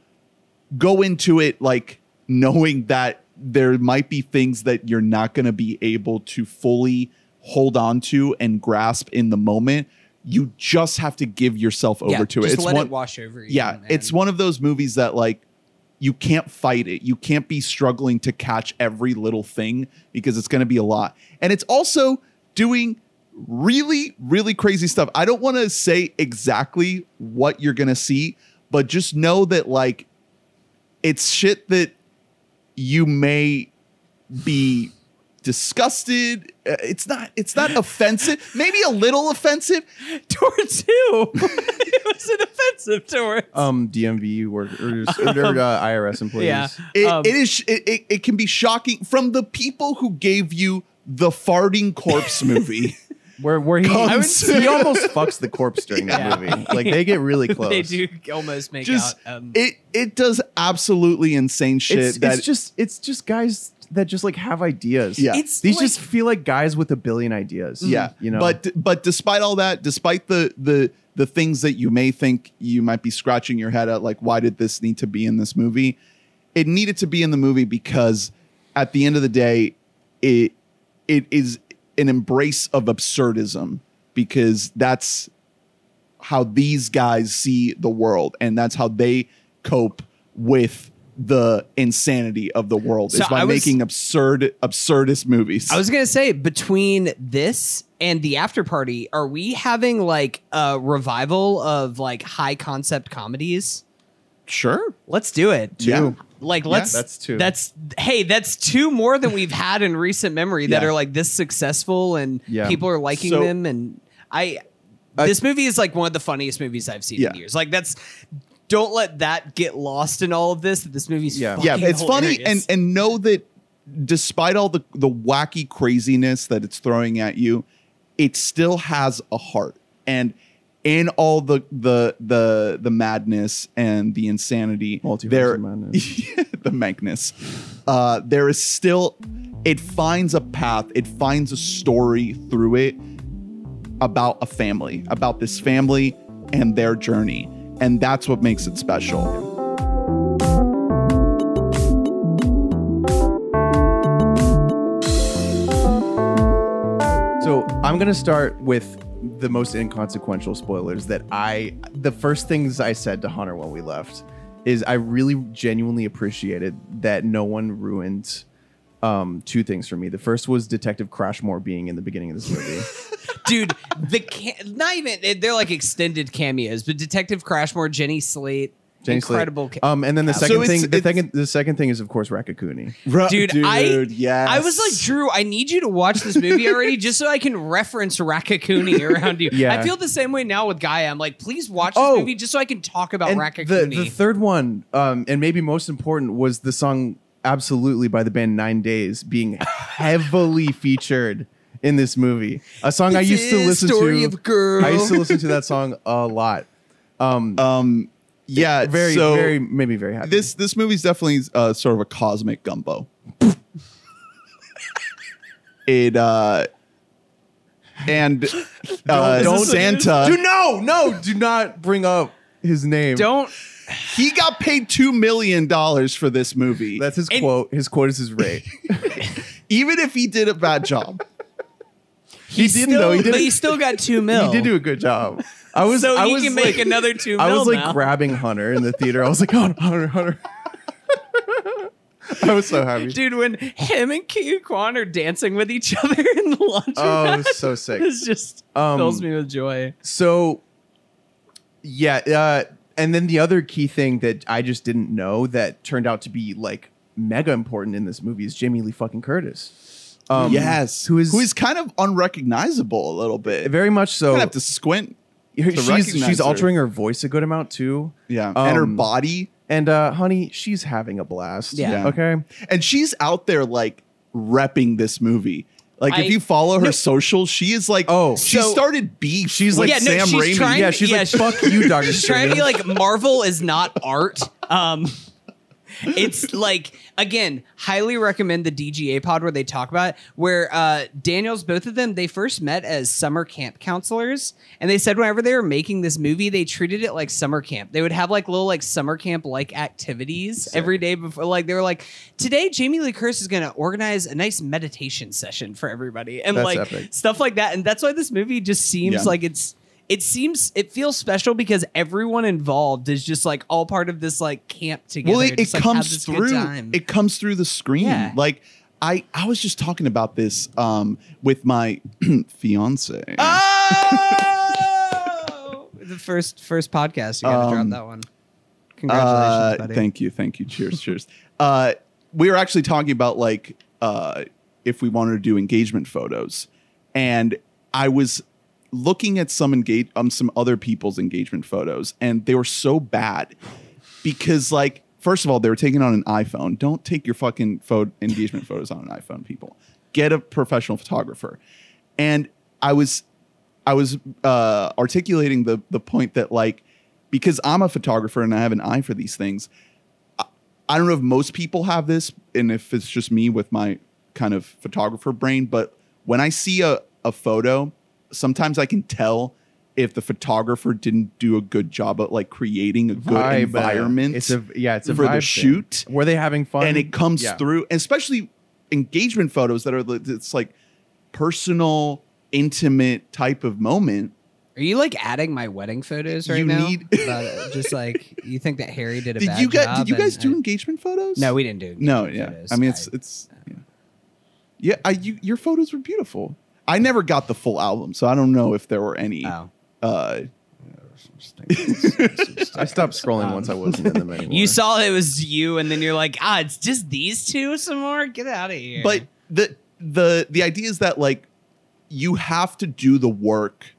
go into it like knowing that there might be things that you're not going to be able to fully hold on to and grasp in the moment. You just have to give yourself over yeah, to it. it's let one it wash over you yeah it's one of those movies that like you can't fight it. You can't be struggling to catch every little thing because it's going to be a lot. And it's also doing really really crazy stuff. I don't want to say exactly what you're going to see but just know that like it's shit that you may be disgusted Uh, it's not it's not offensive maybe a little offensive towards who? it wasn't offensive towards. Um, DMV workers or, uh, IRS employees. yeah, It, Um, it is. It, it, it can be shocking from the people who gave you the farting corpse movie. Where where he I he almost fucks the corpse during that Yeah. movie. Like they get really close. they do almost make just out. Um, it it does absolutely insane shit. It's, that it's just it's just guys that just like have ideas. Yeah. It's These like- just feel like guys with a billion ideas. yeah, You know. But but despite all that, despite the the the things that you may think you might be scratching your head at, like why did this need to be in this movie? It needed to be in the movie because at the end of the day, it it is an embrace of absurdism because that's how these guys see the world and that's how they cope with the insanity of the world So is by was- making absurd absurdist movies. I was gonna say between this and the after party, are we having like a revival of like high concept comedies? Sure. Let's do it. Yeah. Like let's that's two. That's hey, that's two more than we've had in recent memory that Yeah. are like this successful and Yeah. people are liking So- them and I I- this movie is like one of the funniest movies I've seen Yeah. in years. Like that's don't let that get lost in all of this. That this movie's Yeah. yeah, fucking it's funny and and know that despite all the the wacky craziness that it's throwing at you, it still has a heart. And in all the the the the madness and the insanity, Multiverse there of madness. the mankness, uh, there is still it finds a path, it finds a story through it about a family, about this family and their journey. And that's what makes it special. So I'm gonna start with the most inconsequential spoilers that I the first things I said to Hunter when we left is I really genuinely appreciated that no one ruined um, two things for me. The first was Detective Crashmore being in the beginning of this movie. dude. The ca- not even they're like extended cameos, but Detective Crashmore, Jenny Slate, Jenny Incredible ca- Um, and then the So second it's- thing, the it's- second, the second thing is of course Raccacoonie. Ru- Dude, I- yes. I was like, Drew, I need you to watch this movie already just so I can reference Raccacoonie around you. Yeah. I feel the same way now with Gaia. I'm like, please watch this Oh. movie just so I can talk about And Raccacoonie. the, the third one, um, and maybe most important, was the song "Absolutely" by the band Nine Days being heavily featured in this movie. A song I This used to is listen story to. of a girl. I used to listen to that song a lot. Um, um, yeah, very, so very, maybe very happy. this this movie's definitely uh, sort of a cosmic gumbo. it uh, and uh, don't- Santa. do no, no, do not bring up his name. Don't. he got paid two million dollars for this movie. That's his And- quote. His quote is his rate. Even if he did a bad job, he didn't still, though. He did. But he still got two mil. He did do a good job. I was. so I he was can like, make another two I was like now. grabbing Hunter in the theater. I was like, oh, Hunter, Hunter. I was so happy. Dude, when him and Ke Quan are dancing with each other in the laundry Oh, mat, so sick. It just Um, fills me with joy. So, yeah, uh, and then the other key thing that I just didn't know that turned out to be like mega important in this movie is Jamie Lee fucking Curtis. Um, yes, who is who is kind of unrecognizable a little bit. very much so. Gonna have to squint. Her- she's she's her. altering her voice a good amount too. Yeah, and her Um, body, And uh, honey, she's having a blast. Yeah. Yeah. Okay. and she's out there like repping this movie. Like I- if you follow her No. socials, she is like, Oh. she So- started beef. She's like Yeah, no, Sam she's Raimi. trying- Yeah, she's Yeah, like, she- fuck you, Doctor She's trying to be like Marvel is not art. Um, it's like again, highly recommend the DGA pod where they talk about it, where uh, Daniels, both of them, they first met as summer camp counselors, and they said whenever they were making this movie, they treated it like summer camp. They would have like little like summer camp like activities every day before. Like they were like, today Jamie Lee Curtis is gonna organize a nice meditation session for everybody, and That's like epic. stuff like that. And that's why this movie just seems Yeah. like it's it seems it feels special because everyone involved is just like all part of this like camp together. well, it, it like, comes through. It comes through the screen. Yeah. Like I, I was just talking about this um, with my fiance. oh, the first first podcast. You gotta Um, drop that one. Congratulations, Uh, buddy. Thank you, thank you. Cheers, cheers. Uh, we were actually talking about like uh, if we wanted to do engagement photos, and I was looking at some engage um some other people's engagement photos, and they were so bad because like first of all they were taken on an iPhone. Don't take your fucking photo engagement photos on an iPhone, people. Get a professional photographer. And I was I was uh, articulating the the point that like because I'm a photographer and I have an eye for these things. I, I don't know if most people have this, and if it's just me with my kind of photographer brain. But when I see a a photo, sometimes I can tell if the photographer didn't do a good job at like creating a good Vibe, uh, environment. It's a yeah, it's a for the vibe thing. shoot. Were they having fun? and it comes Yeah. through, especially engagement photos that are the- it's like personal, intimate type of moment. Are you like adding my wedding photos right You now? need- About just like you think that Harry did a Did bad you guys? job Did you guys do I- engagement photos? no, we didn't do. No, yeah. photos. I mean, it's it's yeah. Yeah, I, you, your photos were beautiful. I never got the full album, so I don't know if there were any. Oh. Uh, I stopped scrolling once I wasn't in them anymore. You saw it was you, and then you're like, ah, it's just these two some more. Get out of here. but the the the idea is that like you have to do the work.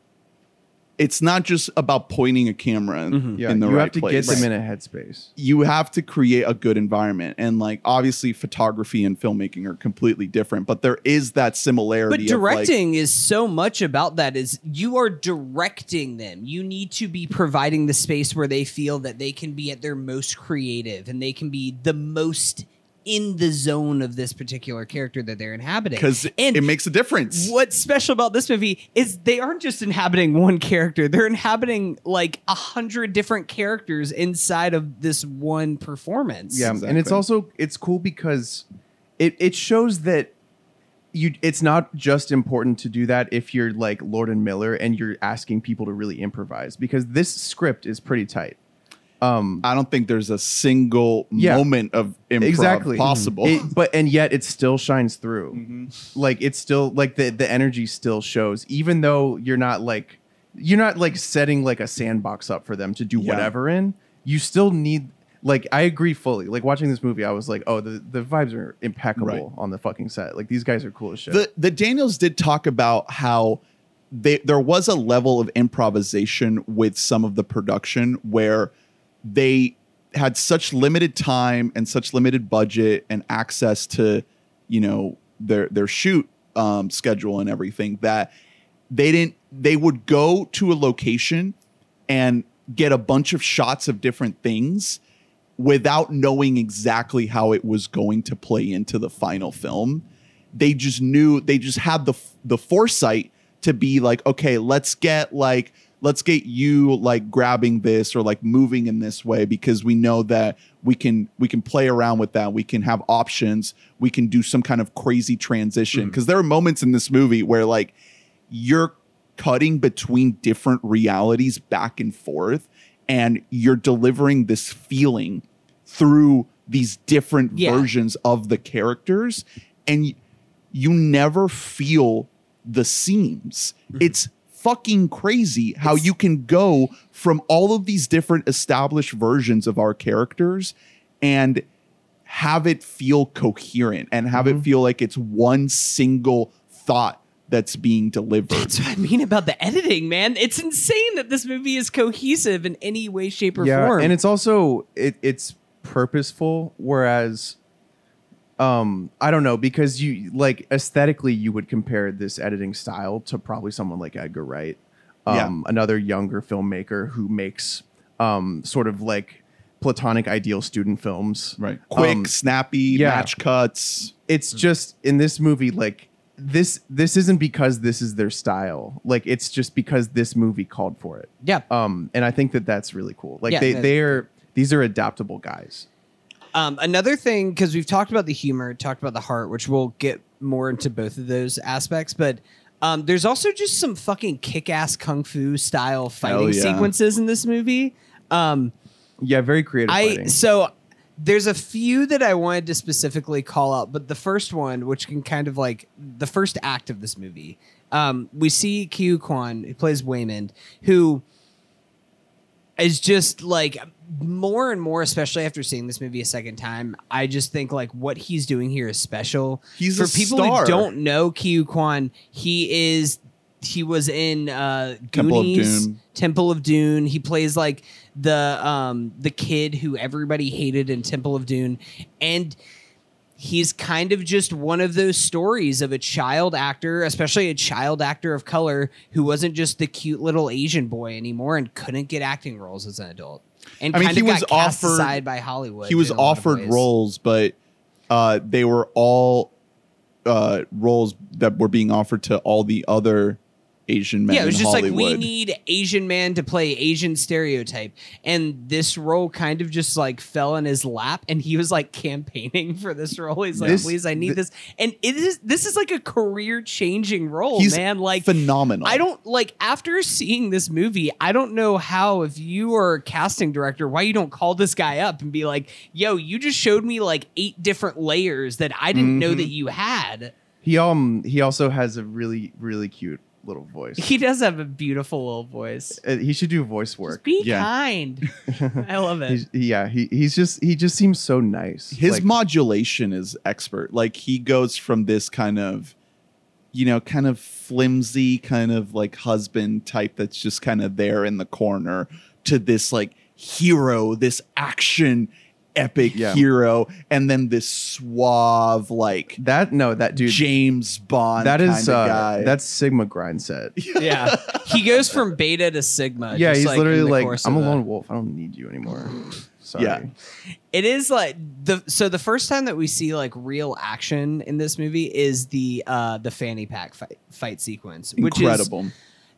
It's not just about pointing a camera in, Mhm. yeah, in the you right have to place. get them in a headspace. you have to create a good environment and like obviously photography and filmmaking are completely different but there is that similarity But of, like- directing is so much about that is you are directing them. You need to be providing the space where they feel that they can be at their most creative and they can be the most in the zone of this particular character that they're inhabiting. because it makes a difference What's special about this movie is they aren't just inhabiting one character; they're inhabiting like a hundred different characters inside of this one performance. Yeah, and it's also it's cool because it it shows that you it's not just important to do that if you're like Lord and Miller and you're asking people to really improvise because this script is pretty tight. Um i don't think there's a single Yeah. moment of improv exactly possible It- but and yet it still shines through. Mhm. Like it's still like the the energy still shows even though you're not like you're not like setting like a sandbox up for them to do Yeah. whatever in. you still need like I agree fully. Like watching this movie, I was like, oh, the, the vibes are impeccable Right. on the fucking set. Like these guys are cool as shit. the the Daniels did talk about how they there was a level of improvisation with some of the production where they had such limited time and such limited budget and access to you know their their shoot um, schedule and everything that they didn't they would go to a location and get a bunch of shots of different things without knowing exactly how it was going to play into the final film. They just knew they just had the the foresight to be like okay let's get like let's get you like grabbing this or like moving in this way because we know that we can we can play around with that. We can have options. We can do some kind of crazy transition mm. because there are moments in this movie where like you're cutting between different realities back and forth and you're delivering this feeling through these different Yeah. versions of the characters and y- you never feel the seams. Mm-hmm. It's fucking crazy how It's- you can go from all of these different established versions of our characters and have it feel coherent and have it mm-hmm. feel like it's one single thought that's being delivered That's what I mean about the editing, man. It's insane that this movie is cohesive in any way, shape, or yeah, form. and it's also it, it's purposeful, whereas um I don't know because you like aesthetically you would compare this editing style to probably someone like Edgar Wright, um, another younger filmmaker who makes um sort of like platonic ideal student films. right. Quick Um, snappy yeah. match cuts. It's just in this movie like this this isn't because this is their style. Like it's just because this movie called for it. Yeah. um and i think that that's really cool. Like Yeah, they they're these are adaptable guys Um, another thing, because we've talked about the humor, talked about the heart, which we'll get more into both of those aspects, but um, there's also just some fucking kick-ass kung fu style fighting yeah. sequences in this movie. Um, yeah very creative I fighting. so there's a few that I wanted to specifically call out, but the first one, which can kind of like the first act of this movie, um, we see Ke Quan, who plays Waymond, who is just like more and more, especially after seeing this movie a second time. I just think like what he's doing here is special. He's for people star. who don't know Ke Quan. He is he was in uh, Temple of Goonies, Doom. Temple of Doom. He plays like the um the kid who everybody hated in Temple of Doom, and he's kind of just one of those stories of a child actor, especially a child actor of color who wasn't just the cute little Asian boy anymore and couldn't get acting roles as an adult. And I mean, he was offered- aside by Hollywood. he was of offered roles but uh they were all uh roles that were being offered to all the other asian man. Yeah, it was just Hollywood. like we need Asian man to play Asian stereotype, and this role kind of just like fell in his lap, and he was like campaigning for this role. He's like, This- "Please, I need thi- this," and it is this is like a career changing role, he's man. Like phenomenal I don't like after seeing this movie, I don't know how if you are a casting director, why you don't call this guy up and be like, "Yo, you just showed me like eight different layers that I didn't know Mhm. that you had." he um he also has a really really cute little voice He does have a beautiful little voice. Uh, he should do voice Just work be Yeah. kind. I love it. He's, yeah he, he's just he just seems so nice his Like, modulation is expert like he goes from this kind of you know kind of flimsy kind of like husband type that's just kind of there in the corner to this like hero this action epic Yeah. hero and then this suave like that no that dude james bond that is uh guy. that's sigma grind set yeah. He goes from beta to sigma. yeah just, he's like, literally the like i'm a lone that. wolf i don't need you anymore sorry Yeah. It is like the so the first time that we see like real action in this movie is the uh the fanny pack fight fight sequence, which is incredible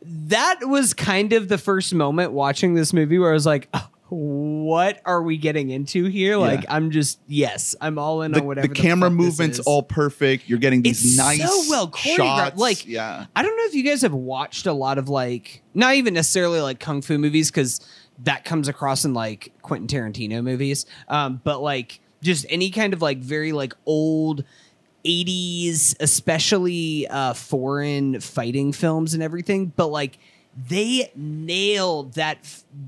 that was kind of the first moment watching this movie where I was like, "Oh, what are we getting into here? Like, I'm just yes, I'm all in the, on whatever. the camera fuck movements all perfect. You're getting these It's nice so well choreographed, shots. Like- yeah. I don't know if you guys have watched a lot of like not even necessarily like kung fu movies because that comes across in like Quentin Tarantino movies, um, but like just any kind of like very like old 80s especially uh foreign fighting films and everything. But like they nailed that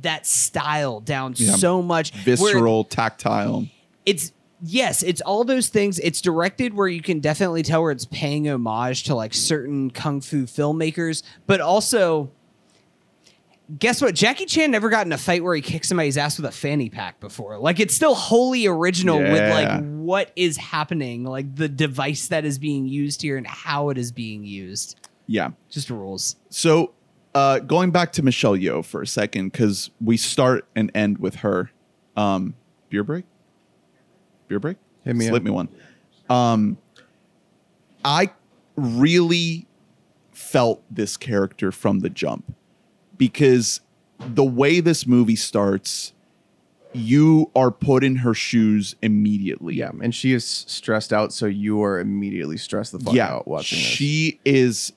that style down Yeah. so much. Visceral, tactile. It's yes, it's all those things. It's directed where you can definitely tell where it's paying homage to like certain kung fu filmmakers, but also. Guess what? Jackie Chan never got in a fight where he kicked somebody's ass with a fanny pack before. Like it's still wholly original with like what is happening, like the device that is being used here and how it is being used. Yeah. Just rules. So, uh, going back to Michelle Yeoh for a second, because we start and end with her. Um, beer break. Beer break. Hit me Slip up. me one. Um, I really felt this character from the jump because the way this movie starts, you are put in her shoes immediately. Yeah, and she is stressed out, so you are immediately stressed the fuck out watching this. she is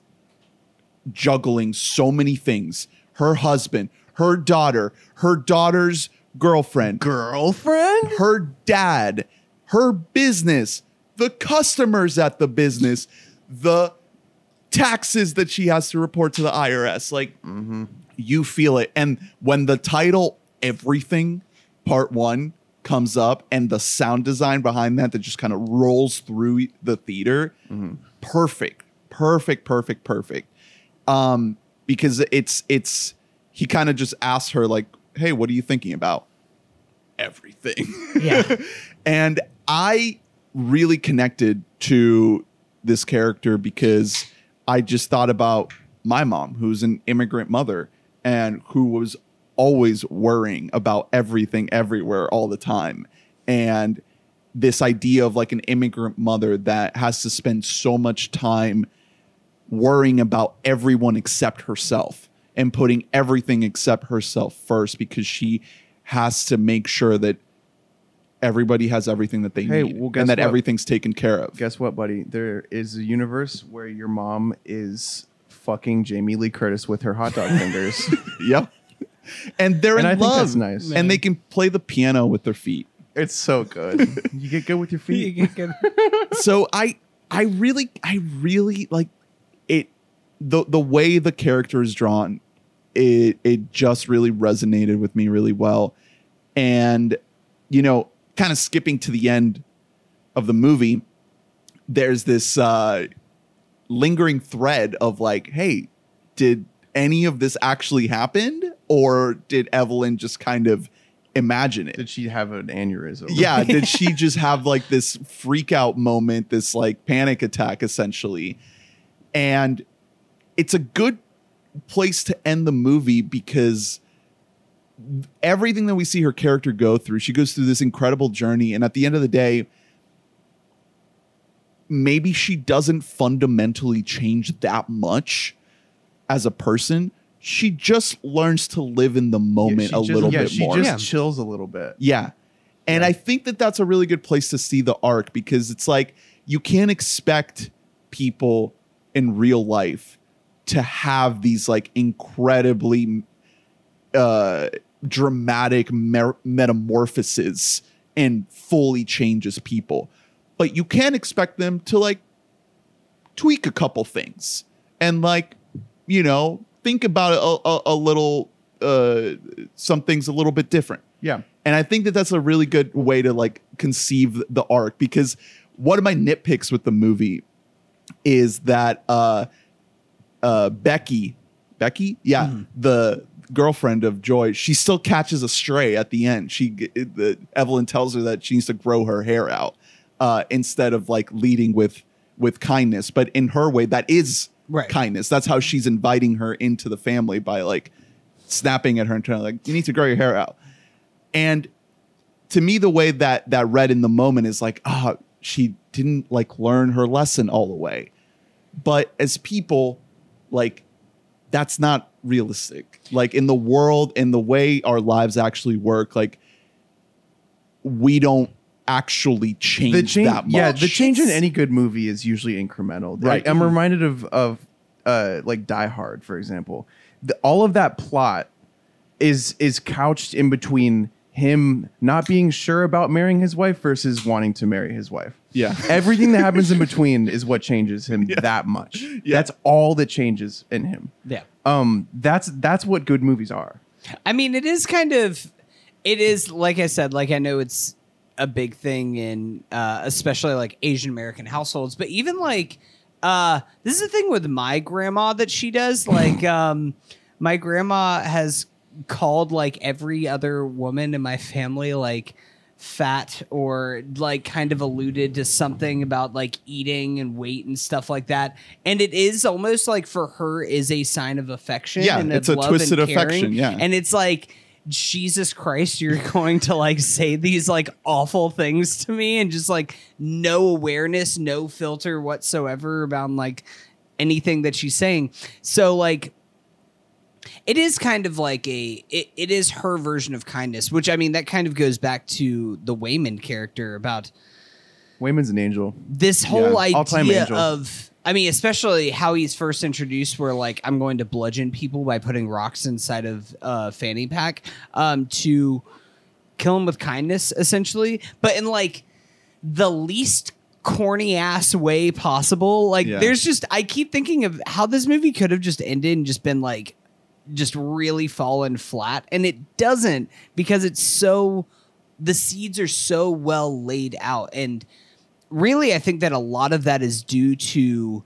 juggling so many things. Her husband, her daughter, her daughter's girlfriend, Girlfriend? her dad, her business, the customers at the business, the taxes that she has to report to the IRS. Like mm-hmm. you feel it. And when the title Everything Part 1 comes up and the sound design behind that that just kind of rolls through the theater, mm-hmm. perfect. Perfect, perfect, perfect. Um because it's it's he kind of just asks her like, "Hey, what are you thinking about?" Everything. Yeah. And I really connected to this character because I just thought about my mom, who's an immigrant mother and who was always worrying about everything everywhere all the time. And this idea of like an immigrant mother that has to spend so much time worrying about everyone except herself and putting everything except herself first because she has to make sure that everybody has everything that they Hey, need well, and that what? everything's taken care of. Guess what, buddy? There is a universe where your mom is fucking Jamie Lee Curtis with her hot dog fingers. yep. And they're And in I think love. that's nice. And they can play the piano with their feet. it's so good. you get good with your feet. so I I really I really like it the the way the character is drawn it it just really resonated with me really well. And you know kind of skipping to the end of the movie there's this uh lingering thread of like hey did any of this actually happen? Or did Evelyn just kind of imagine it? Did she have an aneurysm? yeah did she just have like this freak out moment this like panic attack essentially? And it's a good place to end the movie because everything that we see her character go through she goes through this incredible journey and at the end of the day maybe she doesn't fundamentally change that much as a person she just learns to live in the moment she a just- little yeah, bit she more She just Yeah. chills a little bit. yeah. And I think that that's a really good place to see the arc because it's like you can't expect people in real life to have these like incredibly uh dramatic mer- metamorphoses and fully changes people. But you can expect them to like tweak a couple things and like you know think about a, a, a little uh some things a little bit different Yeah. and I think that that's a really good way to like conceive the arc because one of my nitpicks with the movie is that uh uh Becky Becky? Yeah the girlfriend of Joy she still catches a stray at the end. She the Evelyn tells her that she needs to grow her hair out uh instead of like leading with with kindness. But in her way that is Right. kindness. That's how she's inviting her into the family by like snapping at her and telling her like you need to grow your hair out. And to me, the way that that read in the moment is like, ah, she didn't like learn her lesson all the way. But as people, like, that's not realistic. Like in the world, in the way our lives actually work, like we don't actually change the change, that much. yeah, the change in any good movie is usually incremental. Right. I, am reminded of of uh, like Die Hard, for example. The, all of that plot is is couched in between him not being sure about marrying his wife versus wanting to marry his wife. Yeah. Everything that happens in between is what changes him that much. Yeah. That's all that changes in him. Yeah. Um, that's that's what good movies are. I mean, it is kind of, it is like I said, like I know it's a big thing in, uh, especially like Asian American households, but even like, uh, this is the thing with my grandma that she does. Like, um, my grandma has called like every other woman in my family like fat or like kind of alluded to something about like eating and weight and stuff like that. And it is almost like for her is a sign of affection Yeah, and it's of a love twisted affection, yeah. and it's like jesus christ you're going to like say these like awful things to me and just like no awareness no filter whatsoever about like anything that she's saying. So like it is kind of like a it, it is her version of kindness which i mean that kind of goes back to the Waymond character about Waymond's an angel. this whole Yeah, idea of i mean especially how he's first introduced where like i'm going to bludgeon people by putting rocks inside of a fanny pack um, to kill him with kindness essentially but in like the least corny ass way possible like Yeah. there's just i keep thinking of how this movie could have just ended and just been like just really fallen flat and it doesn't because it's so the seeds are so well laid out and really i think that a lot of that is due to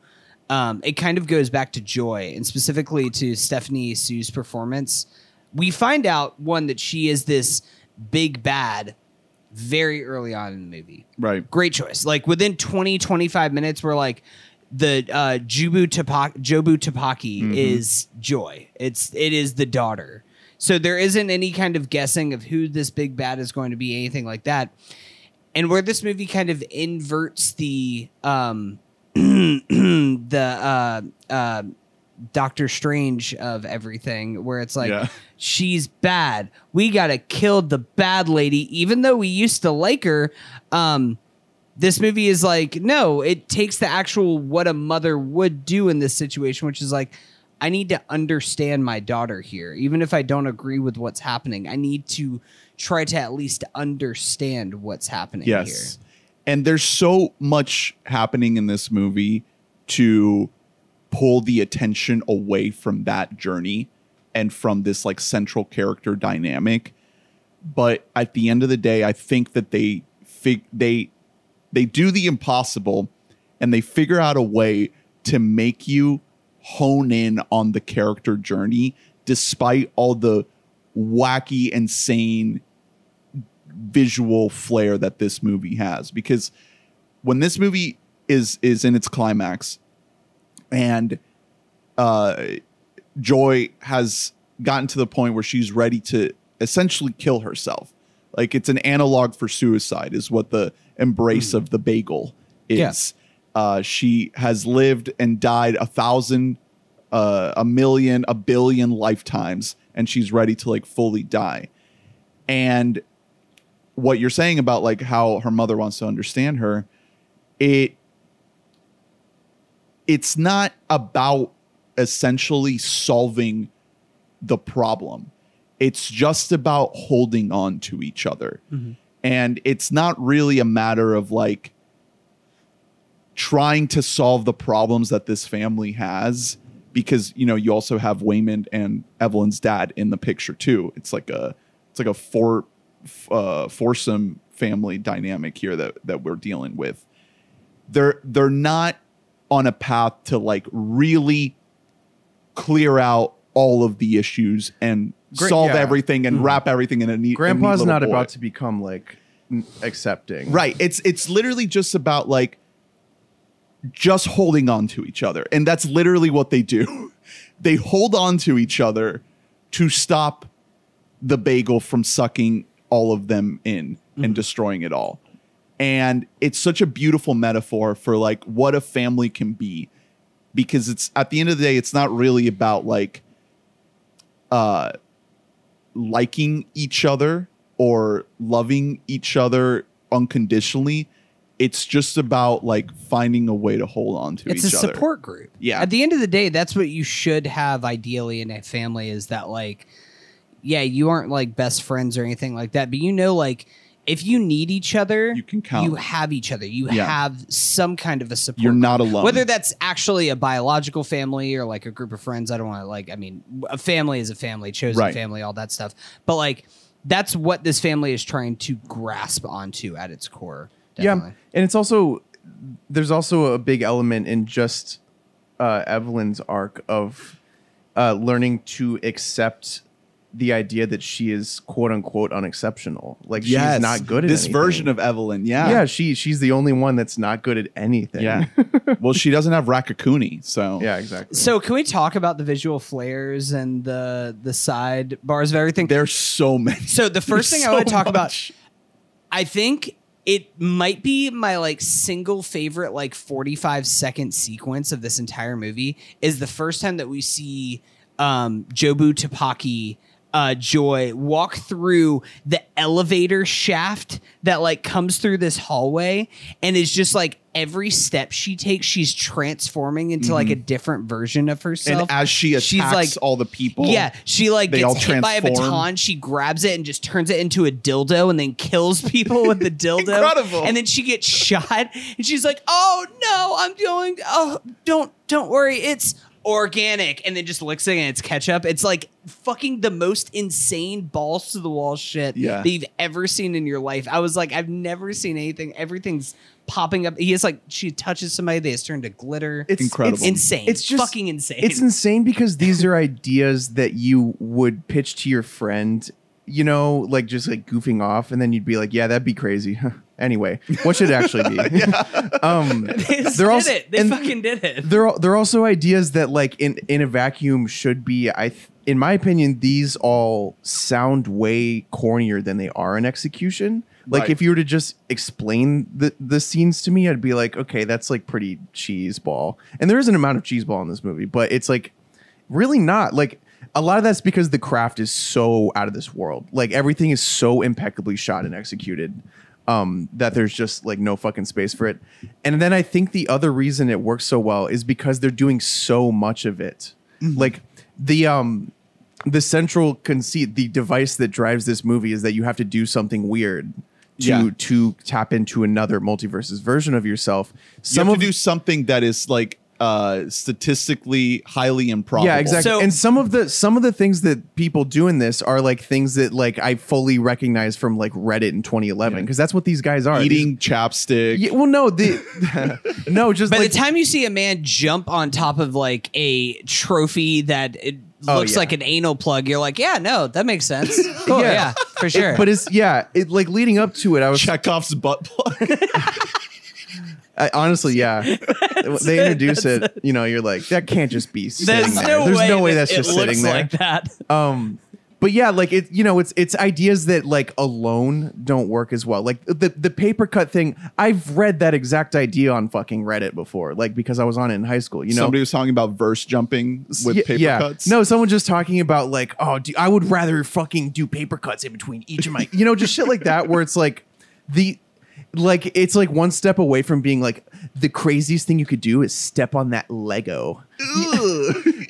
um, it kind of goes back to joy and specifically to Stephanie Hsu's performance we find out one that she is this big bad very early on in the movie Right. great choice. Like within 20, 25 minutes, we're like the uh Jubu Tapaki Jobu Tupaki is Joy. It's it is the daughter. So there isn't any kind of guessing of who this big bad is going to be, anything like that. And where this movie kind of inverts the um the uh uh Doctor Strange of everything, where it's like Yeah. she's bad. We gotta kill the bad lady, even though we used to like her. Um, this movie is like, no, it takes the actual what a mother would do in this situation, which is like, I need to understand my daughter here, even if I don't agree with what's happening. I need to try to at least understand what's happening here. Yes. And there's so much happening in this movie to pull the attention away from that journey and from this like central character dynamic. But at the end of the day, I think that they fig- they they do the impossible and they figure out a way to make you hone in on the character journey despite all the wacky insane visual flair that this movie has. Because when this movie is is in its climax and uh joy has gotten to the point where she's ready to essentially kill herself. Like it's an analog for suicide is what the embrace of the bagel is uh she has lived and died a thousand uh, a million a billion lifetimes and she's ready to like fully die. And what you're saying about like how her mother wants to understand her it it's not about essentially solving the problem. It's just about holding on to each other and it's not really a matter of like trying to solve the problems that this family has because you know you also have Waymond and Evelyn's dad in the picture too. It's like a it's like a four uh, foursome family dynamic here that that we're dealing with. They're they're not on a path to like really clear out all of the issues and Gra- solve yeah. everything and wrap everything in a neat. Grandpa's a neat not little about to become like n- accepting. Right. It's it's literally just about like just holding on to each other. And that's literally what they do. they hold on to each other to stop the bagel from sucking all of them in and destroying it all. And it's such a beautiful metaphor for like what a family can be because it's at the end of the day it's not really about like uh liking each other or loving each other unconditionally. It's just about like finding a way to hold on to it's each other. It's a support group Yeah. at the end of the day that's what you should have ideally in a family is that like yeah, you aren't like best friends or anything like that, but you know, like if you need each other, You can count. You have each other. You Yeah. have some kind of a support. You're not alone. Whether that's actually a biological family or like a group of friends, I don't want to like. I mean, a family is a family, chosen Right. family, all that stuff. But like, that's what this family is trying to grasp onto at its core. Definitely. Yeah, and it's also there's also a big element in just uh, Evelyn's arc of uh, learning to accept the idea that she is quote unquote unexceptional. Like Yes. she's not good at this anything. version of Evelyn. Yeah. yeah. she she's the only one that's not good at anything. Yeah. well, she doesn't have Raccacoonie, so yeah, exactly. So can we talk about the visual flares and the the side bars of everything? there's so many. So the first There's thing I want to so talk about. I think it might be my like single favorite like 45 second sequence of this entire movie is the first time that we see um Jobu Tupaki uh Joy walk through the elevator shaft that like comes through this hallway and is just like every step she takes she's transforming into like a different version of herself. and as she attacks she's like all the people, yeah, she like gets all hit by a baton. She grabs it and just turns it into a dildo, and then kills people with the dildo. Incredible. And then she gets shot, and she's like, "Oh no, I'm going. Oh, don't don't worry, it's." Organic, and then just licks it and it's ketchup. It's like fucking the most insane balls to the wall shit Yeah. that you've ever seen in your life. I was like, I've never seen anything. Everything's popping up. He is like, she touches somebody, they just turn to glitter. It's Incredible. It's insane. It's just fucking insane. It's insane because these are ideas that you would pitch to your friend, you know, like just like goofing off, and then you'd be like, "Yeah, that'd be crazy." anyway, what should it actually be? um, they they're did also- it. They fucking did it. they're they're also ideas that like in in a vacuum should be I th- in my opinion these all sound way cornier than they are in execution. Like Right. if you were to just explain the the scenes to me, I'd be like, okay, that's like pretty cheese ball. And there is an amount of cheese ball in this movie, but it's like really not. Like a lot of that's because the craft is so out of this world. Like everything is so impeccably shot and executed um, that there's just like no fucking space for it. And then I think the other reason it works so well is because they're doing so much of it. Like the um the central conceit, the device that drives this movie is that you have to do something weird to Yeah. to tap into another multiverses version of yourself. you Some have of to do something that is like uh statistically highly improbable. Yeah, exactly. So- and some of the some of the things that people do in this are like things that like I fully recognize from like Reddit in 2011 because that's what these guys are. Eating chapstick. Yeah, well, no, the no, just By like the time you see a man jump on top of like a trophy that it Oh, looks yeah. like an anal plug, you're like, yeah, no, that makes sense. Cool, Yeah. yeah. for sure. but it's yeah, it like leading up to it, I was Chekhov's butt plug. I, honestly, yeah. they introduce it, you know, you're like that can't just be sitting there's there. no There's way no way that that's it just looks sitting there. like that. um but yeah like it you know it's it's ideas that like alone don't work as well like the the paper cut thing i've read that exact idea on fucking reddit before like because i was on it in high school you know Somebody was talking about verse jumping with Ye- paper cuts. no someone just talking about like oh do, i would rather fucking do paper cuts in between each of my you know just shit like that where it's like the like it's like one step away from being like the craziest thing you could do is step on that lego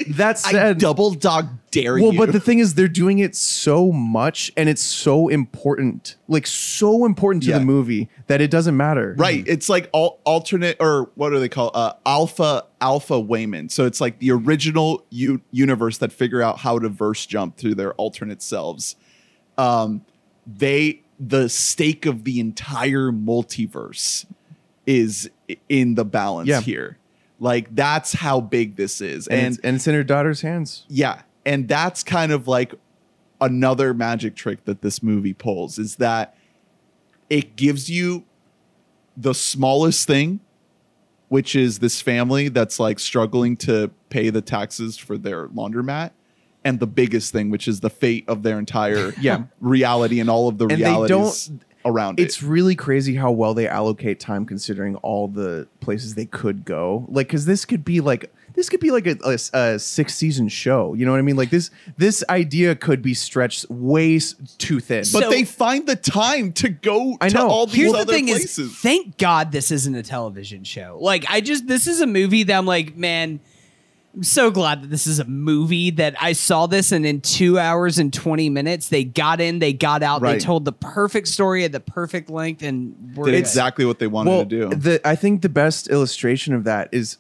that I said double dog dare you. well, you. but the thing is, they're doing it so much, and it's so important, like so important to Yeah. the movie that it doesn't matter. Right. It's like all alternate or what do they call uh, alpha alpha Waymond. So it's like the original u- universe that figure out how to verse jump through their alternate selves. Um, they the stake of the entire multiverse is in the balance Yeah. here. Like that's how big this is, and, and it's, and it's in her daughter's hands. yeah, and that's kind of like another magic trick that this movie pulls is that it gives you the smallest thing, which is this family that's like struggling to pay the taxes for their laundromat, and the biggest thing, which is the fate of their entire Yeah. reality and all of the And they realities around it. It's it. really crazy how well they allocate time, considering all the places they could go. Like, because this could be like this could be like a, a, a six season show. You know what I mean? Like this this idea could be stretched way too thin. But So- they find the time to go I to know. all these Here's the thing places. is, thank God this isn't a television show. Like, I just this is a movie that I'm like, man. I'm so glad that this is a movie that I saw this and in two hours and 20 minutes, they got in, they got out, Right. they told the perfect story at the perfect length and we're Did exactly what they wanted well, to do. The, I think the best illustration of that is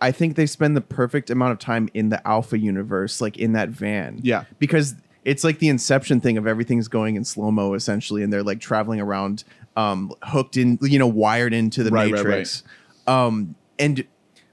I think they spend the perfect amount of time in the alpha universe, like in that van. Yeah. Because it's like the inception thing of everything's going in slow-mo essentially, and they're like traveling around um hooked in, you know, wired into the Right, right, matrix. Um and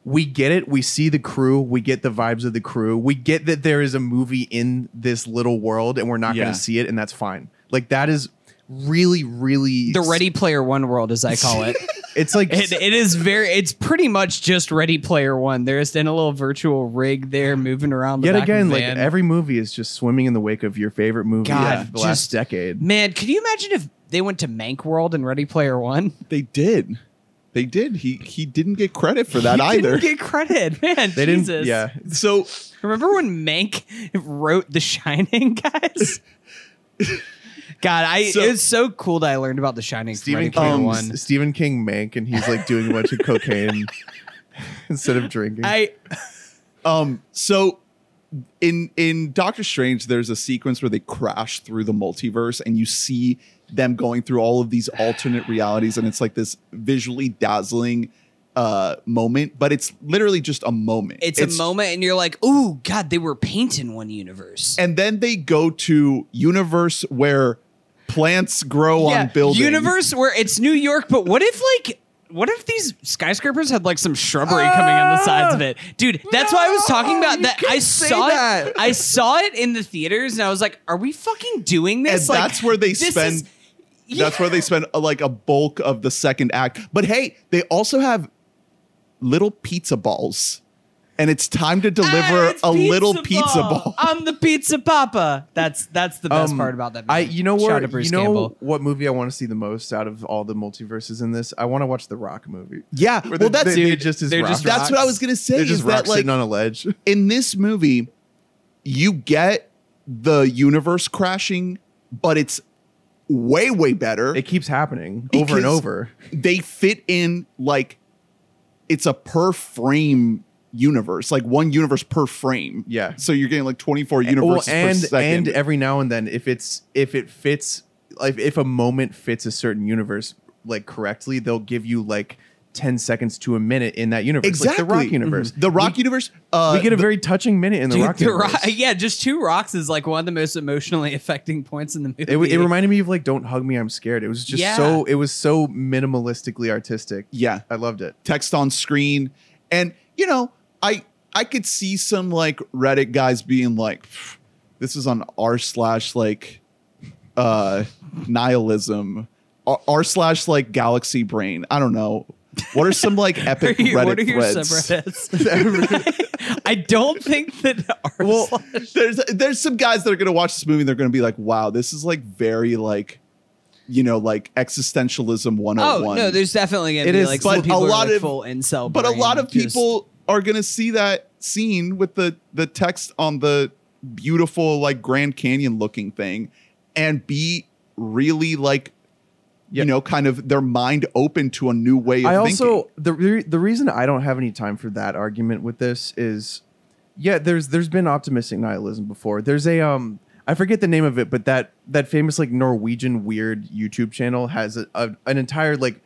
we get it. We see the crew. We get the vibes of the crew. We get that there is a movie in this little world, and we're not Yeah. going to see it, and that's fine. Like that is really, really the Ready Player One world, as I call it. It's like it, it is very, it's pretty much just Ready Player One. There's in a little virtual rig there moving around the Yet back again, of the like every movie is just swimming in the wake of your favorite movie God, of the last decade. Man, could you imagine if they went to Mank World and Ready Player One? they did. They did. He he didn't get credit for that He either. Didn't get credit, man. They Jesus. didn't. Yeah, so Remember when Mank wrote The Shining, guys? God, I So- it was so cool that I learned about The Shining. Stephen King. One. Stephen King Mank, and he's like doing a bunch of cocaine instead of drinking. I um so in in Doctor Strange, there's a sequence where they crash through the multiverse, and you see them going through all of these alternate realities, and it's like this visually dazzling uh moment, but it's literally just a moment. it's, a moment, and you're like, "Ooh, God, they were painting one universe." and then they go to universe where plants grow on buildings. universe where it's New York, but what if like what if these skyscrapers had like some shrubbery coming on the sides of it? Dude, that's why I was talking about that. I saw that. it. I saw it in the theaters and I was like, are we fucking doing this? Like, that's where they spend. is- That's where they spend uh, like a bulk of the second act. But hey, they also have little pizza balls, and it's time to deliver Ah, it's a little pizza ball. I'm the pizza papa. That's that's the best Um, part about that. I, you know Shout what? to Bruce You know Campbell. what movie I want to see the most out of all the multiverses in this? I want to watch the Rock movie. Yeah, Where well, the- that's they- Dude, just is they're rock. just that's what I was gonna say. They're Is just that like sitting on a ledge. in this movie, you get the universe crashing, but it's way way better. It keeps happening over and over. they fit in like it's a per frame universe, like one universe per frame. Yeah. So you're getting like 24 eh, universes well, and per second. and every now and then, if it's if it fits, like if a moment fits a certain universe like correctly, they'll give you like ten seconds to a minute in that universe, exactly like the Rock universe. The Rock we, universe. Uh, we get a the- very touching minute in the Dude, Rock the universe. Rock- yeah, just two rocks is like one of the most emotionally affecting points in the movie. It, it reminded me of like "Don't Hug Me, I'm Scared." It was just Yeah. so it was so minimalistically artistic. yeah I loved it. text on screen, and you know I I could see some like Reddit guys being like, this is on r slash like uh nihilism r slash like galaxy brain. I don't know. What are some like epic you- Reddit what are your threads? subreddits? I don't think that our well, slash- there's there's some guys that are gonna watch this movie. and They're gonna be like, "Wow, this is like very like, you know, like existentialism 101." Oh no, there's definitely gonna It be is, like but some people a lot like, of- full incel. but a lot of just- people are gonna see that scene with the the text on the beautiful like Grand Canyon looking thing, and be really like, you know, kind of their mind open to a new way of I thinking. also the re- the reason I don't have any time for that argument with this is, yeah, there's there's been optimistic nihilism before. There's a um I forget the name of it, but that that famous like Norwegian weird YouTube channel has a, a an entire like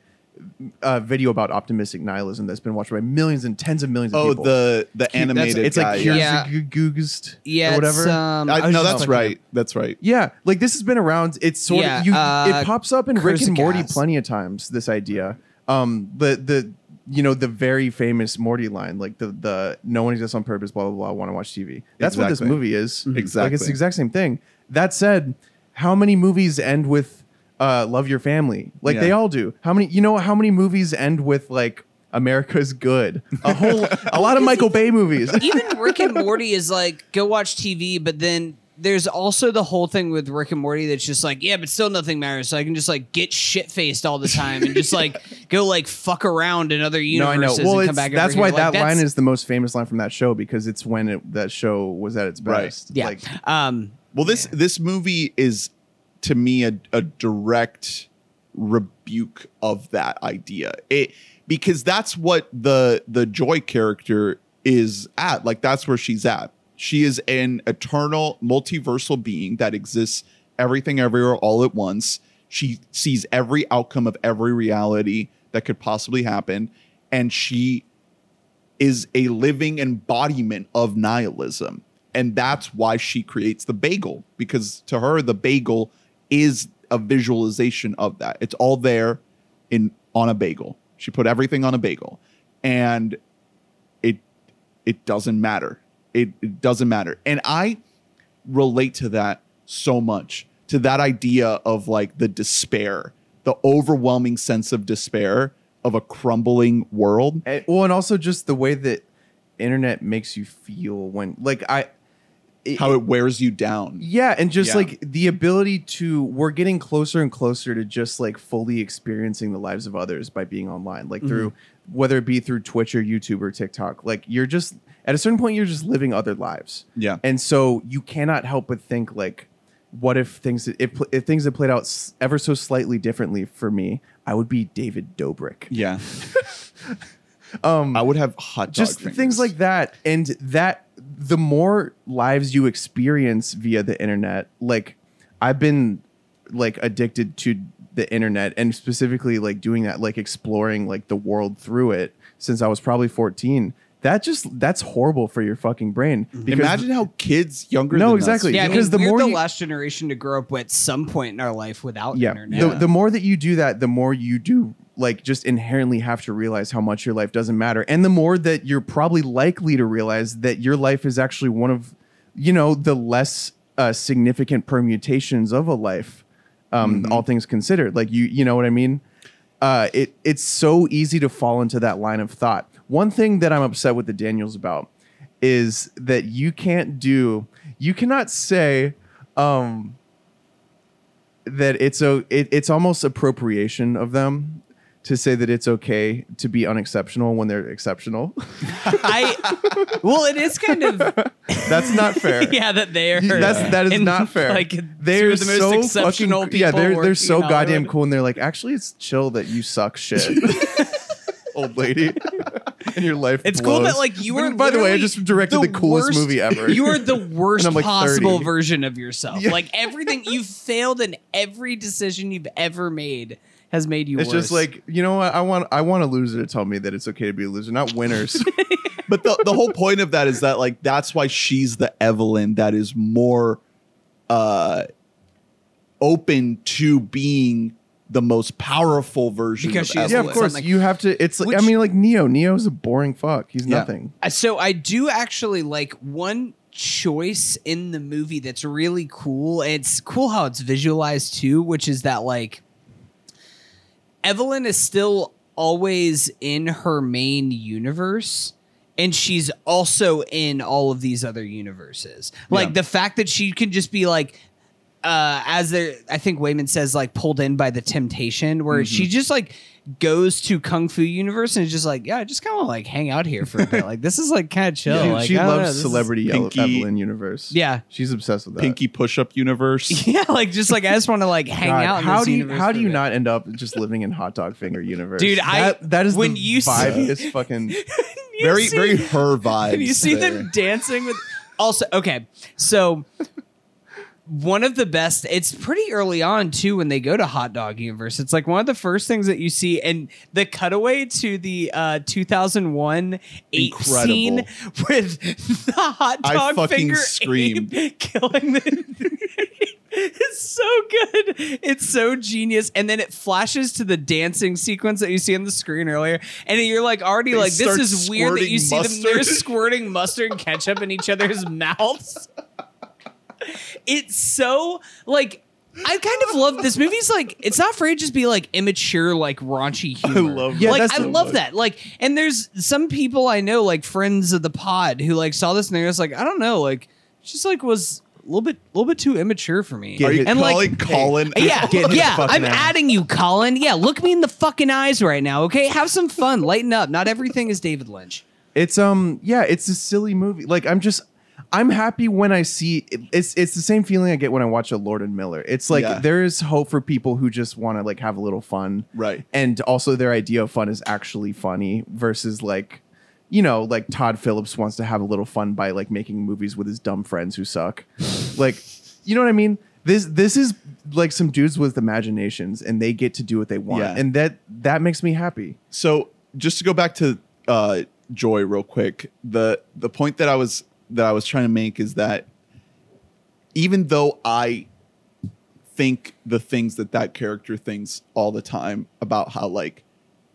uh, video about optimistic nihilism that's been watched by millions and tens of millions of oh people. the the That's- animated it's guy. like yeah. Yeah. Kierkegaard yeah, or whatever. Um, I, I no, that's right. up- That's right. Yeah, like this has been around. It's sort Yeah, of you. uh, it pops up in Rick and Morty Kurzgesagt. plenty of times. This idea, um, the the you know the very famous Morty line, like the the no one exists on purpose, blah blah blah. Want to watch TV? That's what this movie is. Like Exactly. Like it's the exact same thing. That said, how many movies end with uh, "Love Your Family"? Like they all do. How many? You know how many movies end with like America's Good? A whole a lot of Michael Bay movies. even Rick and Morty is like go watch TV, but then there's also the whole thing with Rick and Morty that's just like yeah, but still nothing matters. So I can just like get shit faced all the time and just like go like fuck around in other No, I know. universes Well, and it's, come back. that's over why here. Like, that line is the most famous line from that show because it's when it, that show was at its Right. best. yeah. Like, um, Well, this this movie is to me a, a direct rebuke of that idea. It because that's what the the Joy character is at. Like that's where she's at. She is an eternal multiversal being that exists everything everywhere all at once. She sees every outcome of every reality that could possibly happen and she is a living embodiment of nihilism. And that's why she creates the bagel because to her the bagel is a visualization of that. It's all there in on a bagel. She put everything on a bagel. And it it doesn't matter. It, it doesn't matter. And I relate to that so much to that idea of like the despair, the overwhelming sense of despair of a crumbling world. And, well, and also just the way that internet makes you feel when, like, I. How it wears you down. Yeah, and just Yeah. like the ability to, we're getting closer and closer to just like fully experiencing the lives of others by being online, like through whether it be through Twitch or YouTube or TikTok. Like you're just at a certain point, you're just living other lives. Yeah. and so you cannot help but think like, what if things if, if things had played out ever so slightly differently for me, I would be David Dobrik. Yeah. um I would have hot dog just fingers. things like that and that the more lives you experience via the internet like i've been like addicted to the internet and specifically like doing that like exploring like the world through it since i was probably 14 that just that's horrible for your fucking brain mm-hmm. because Imagine how kids younger No, than exactly. us Yeah, I Because mean, the we're more the you- last generation to grow up at some point in our life without yeah internet. The, the more that you do that the more you do like just inherently have to realize how much your life doesn't matter. And the more that you're probably likely to realize that your life is actually one of you know the less uh, significant permutations of a life um, all things considered. Like you you know what i mean? Uh, it it's so easy to fall into that line of thought. One thing that I'm upset with the Daniels about is that you can't do you cannot say um, that it's a it, it's almost appropriation of them to say that it's okay to be unexceptional when they're exceptional. I well, it is kind of That's not fair. yeah that they are. That's that is in, not fair. Like they're the most so exceptional fucking people. yeah. They're they're so goddamn cool, and they're like, actually, it's chill that you suck shit, old lady, and your life. It's cool that like you were. By the way, I just directed the, coolest worst- movie ever. You are the worst like, possible 30. version of yourself. Yeah. Like everything you've failed in every decision you've ever made has made you. It's worse. just like you know what I want. I want a loser to tell me that it's okay to be a loser, not winners. But the, the whole point of that is that like that's why she's the Evelyn that is more uh open to being the most powerful version Because of she is yeah, of course. Something- you have to. It's. like I mean, like Neo. Neo's a boring fuck. He's Yeah. nothing. Uh, So I do actually like one choice in the movie that's really cool. It's cool how it's visualized too, which is that like Evelyn is still always in her main universe and she's also in all of these other universes. Like Yeah. the fact that she can just be like uh as there I think Waymond says like pulled in by the temptation where she just like goes to Kung Fu universe and is just like, yeah, I just kind of like hang out here for a bit. Like this is like kind of chill. She, Like, she I know, loves celebrity Pinky- Evelyn universe. Yeah. she's obsessed with that. Pinky push up universe. Yeah, like just like I just want to like hang God, out. In how this do you how do you not end up just living in hot dog finger universe, Dude, I- that, that is when the you see- vibiest fucking. Very see- very her vibes. you see there. them dancing with also okay so one of the best it's pretty early on too when they go to hot dog universe it's like one of the first things that you see and the cutaway to the uh 2001 8 scene with the hot I dog fucking finger screamed. Killing the It's so good. It's so genius. And then it flashes to the dancing sequence that you see on the screen earlier. And you're like already They like, this is weird that you see them they're squirting mustard and ketchup in each other's mouths. It's so like I kind of love this movie's like it's not afraid to just be like immature, like raunchy humor. I love Yeah, like that's I the- love that. Like, and there's some people I know, like friends of the pod, who like saw this and they're just like, I don't know, like, just like was a little bit, a little bit too immature for me. Get Are you hit- and calling like, Colin? yeah, yeah, I'm ass. adding you, Colin. Yeah, look me in the fucking eyes right now, okay? Have some fun, lighten up. Not everything is David Lynch. It's um yeah, it's a silly movie. Like I'm just I'm happy when I see it's it's the same feeling I get when I watch a Lord and Miller. It's like Yeah. there is hope for people who just want to like have a little fun. Right. And also their idea of fun is actually funny versus like you know, like Todd Phillips wants to have a little fun by like making movies with his dumb friends who suck. like, you know what I mean? This this is like some dudes with imaginations and they get to do what they want. Yeah. And that that makes me happy. So just to go back to uh, Joy real quick, the the point that I was that I was trying to make is that even though I think the things that that character thinks all the time about how like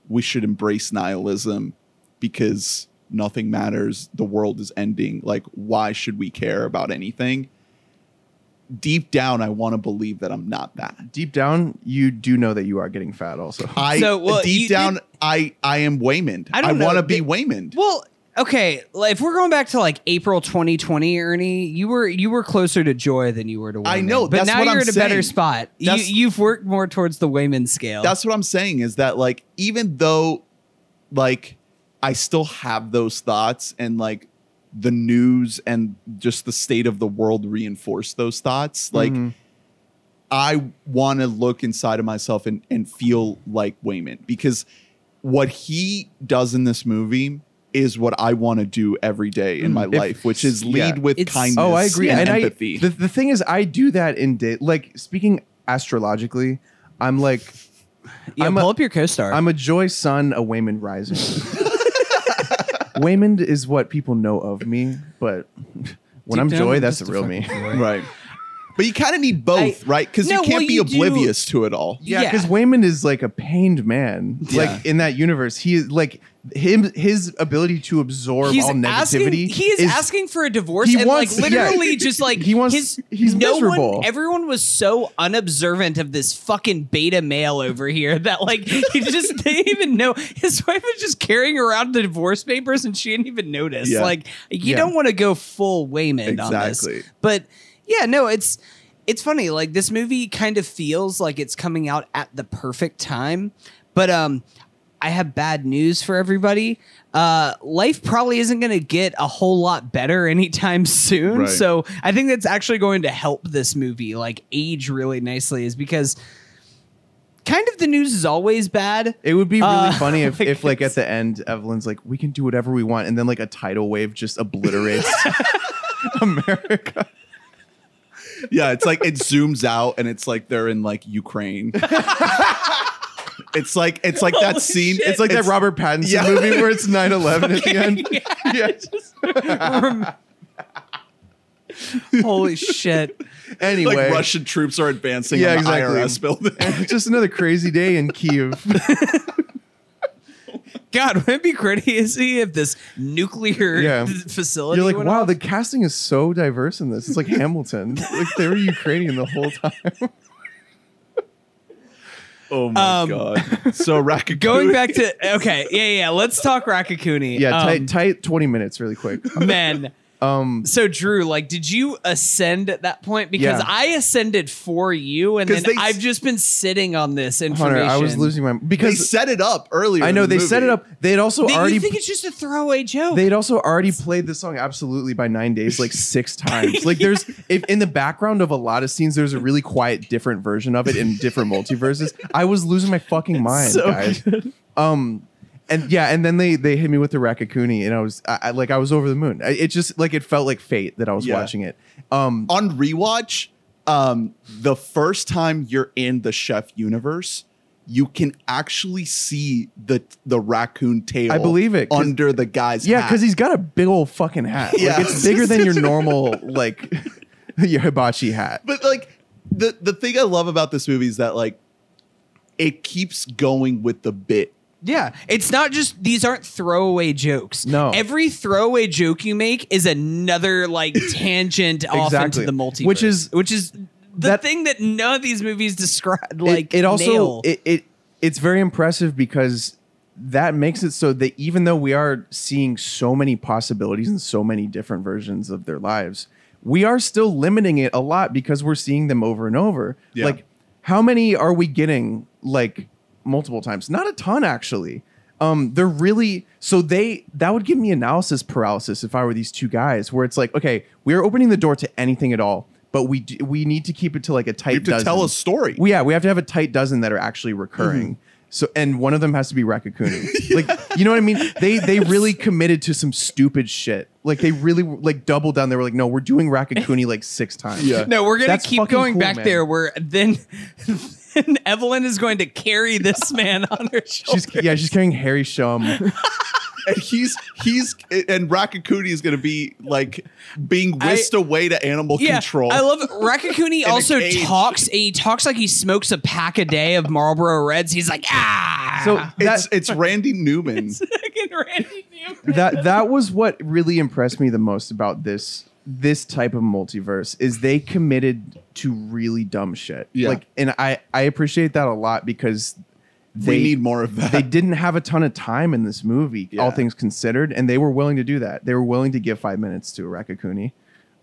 we should embrace nihilism because nothing matters, the world is ending, like why should we care about anything? Deep down, I want to believe that I'm not that. Deep down, you do know that you are getting fat also. I So, well, deep you down, did- I I am Waymond. I I, don't know. want to be Did- Waymond. Well, okay, if we're going back to like April 2020, Ernie, you were you were closer to Joy than you were to Waymond. I know, but now you're I'm at a better spot. You, That's- you've worked more towards the Waymond scale. That's what I'm saying is that like even though like I still have those thoughts and like the news and just the state of the world reinforce those thoughts, like Mhm. I want to look inside of myself and, and feel like Waymond because what he does in this movie is what I want to do every day in mm, my If- life, which is lead yeah. with kindness Oh, I agree. and, And, empathy. I the, the thing is, I do that in day. Like speaking astrologically, I'm like yeah, I'm pull a- up your co-star. I'm a Joy Sun, a Waymond Rising. Waymond is what people know of me, but when Deep I'm down, Joy, I'm that's the real me. fucking right. But you kind of need both, I- right? Because No, you can't well, be you do- oblivious to it all. Yeah, Yeah. because Waymond is like a pained man. Yeah. Like in that universe, he is like him. His ability to absorb He's all negativity. asking. He is, asking for a divorce, He and wants- like yeah. literally, just like He wants- His, he's no miserable. One, everyone was so unobservant of this fucking beta male over here that like he just didn't even know his wife was just carrying around the divorce papers, and she didn't even notice. Yeah. Like you Yeah. don't want to go full Waymond on Exactly. this, but yeah, no, it's it's funny. Like this movie kind of feels like it's coming out at the perfect time, but um, I have bad news for everybody. Uh, life probably isn't going to get a whole lot better anytime soon. Right. So I think that's actually going to help this movie like age really nicely, is because kind of the news is always bad. It would be really Uh, funny if, like if like at the end, Evelyn's like, "We can do whatever we want," and then like a tidal wave just obliterates America. Yeah, it's like it zooms out and it's like they're in like Ukraine. It's like it's like that scene. shit. It's like that Robert Pattinson Yeah. movie where it's 9-11 at the end. yeah. yeah. Holy shit. Anyway, like Russian troops are advancing Yeah, on the exactly. IRS building. just another crazy day in Kiev. God, would it be crazy if this nuclear Yeah. facility You're like, went wow, off? the casting is so diverse in this. It's like Hamilton. like they were Ukrainian the whole time. Oh my Um, god! So Raccacoonie. Going back to okay, yeah, yeah. Let's talk Raccacoonie. Yeah, um, tight, tight 20 minutes really quick. man. Um, So Drew, like, did you ascend at that point? Because Yeah. I ascended for you, and then they- I've just been sitting on this information. Hunter, I was losing my because they set it up earlier. I in know the they set it up. They had also They- already you think it's just a throwaway joke? They'd also already played the song "Absolutely" by Nine Days like six times. Like there's if in the background of a lot of scenes, there's a really quiet, different version of it in different multiverses. I was losing my fucking mind, so guys. Um, and yeah, and then they they hit me with the Raccacoonie, and I was I, I- like I was over the moon. I, it just like it felt like fate that I was Yeah. watching it. Um, on rewatch. Um, the first time you're in the Chef universe, you can actually see the the raccoon tail. I believe it, 'cause- under the guy's yeah, hat. because he's got a big old fucking hat. Yeah. Like it's bigger than your normal like your hibachi hat. but like the the thing I love about this movie is that like it keeps going with the bit. Yeah, it's not just these aren't throwaway jokes. No. every throwaway joke you make is another like tangent off into the multiverse, Which is- which is the that- thing that none of these movies describe. It- Like it, also nail. it, it it's very impressive because that makes it so that even though we are seeing so many possibilities and so many different versions of their lives, we are still limiting it a lot because we're seeing them over and over. Yeah. Like, how many are we getting like multiple times? Not a ton, actually. Um, they're really so they that would give me analysis paralysis if I were these two guys, where it's like, okay, we're opening the door to anything at all, but we do, we need to keep it to like a tight. You have to dozen. tell a story. Well, yeah, we have to have a tight dozen that are actually recurring. So and one of them has to be Raccacoonie. Like you know what I mean? They they really committed to some stupid shit. Like they really like doubled down. They were like, no, we're doing Raccacoonie like six times. Yeah. No, we're gonna That's keep going cool, back man. there. Where then, then Evelyn is going to carry this man on her shoulder. She's yeah, she's carrying Harry Shum. and he's he's and Raccacoonie is going to be like being I- whisked away to animal yeah, control. I love it. Raccacoonie also talks, and he talks like he smokes a pack a day of Marlboro Reds. He's like, ah. So it's that it's Randy Newman. Fucking Randy Newman. that that was what really impressed me the most about this this type of multiverse is they committed to really dumb shit. Yeah. Like and I I appreciate that a lot because they we need more of that. they didn't have a ton of time in this movie, yeah. all things considered, and they were willing to do that. They were willing to give five minutes to Raccacoonie.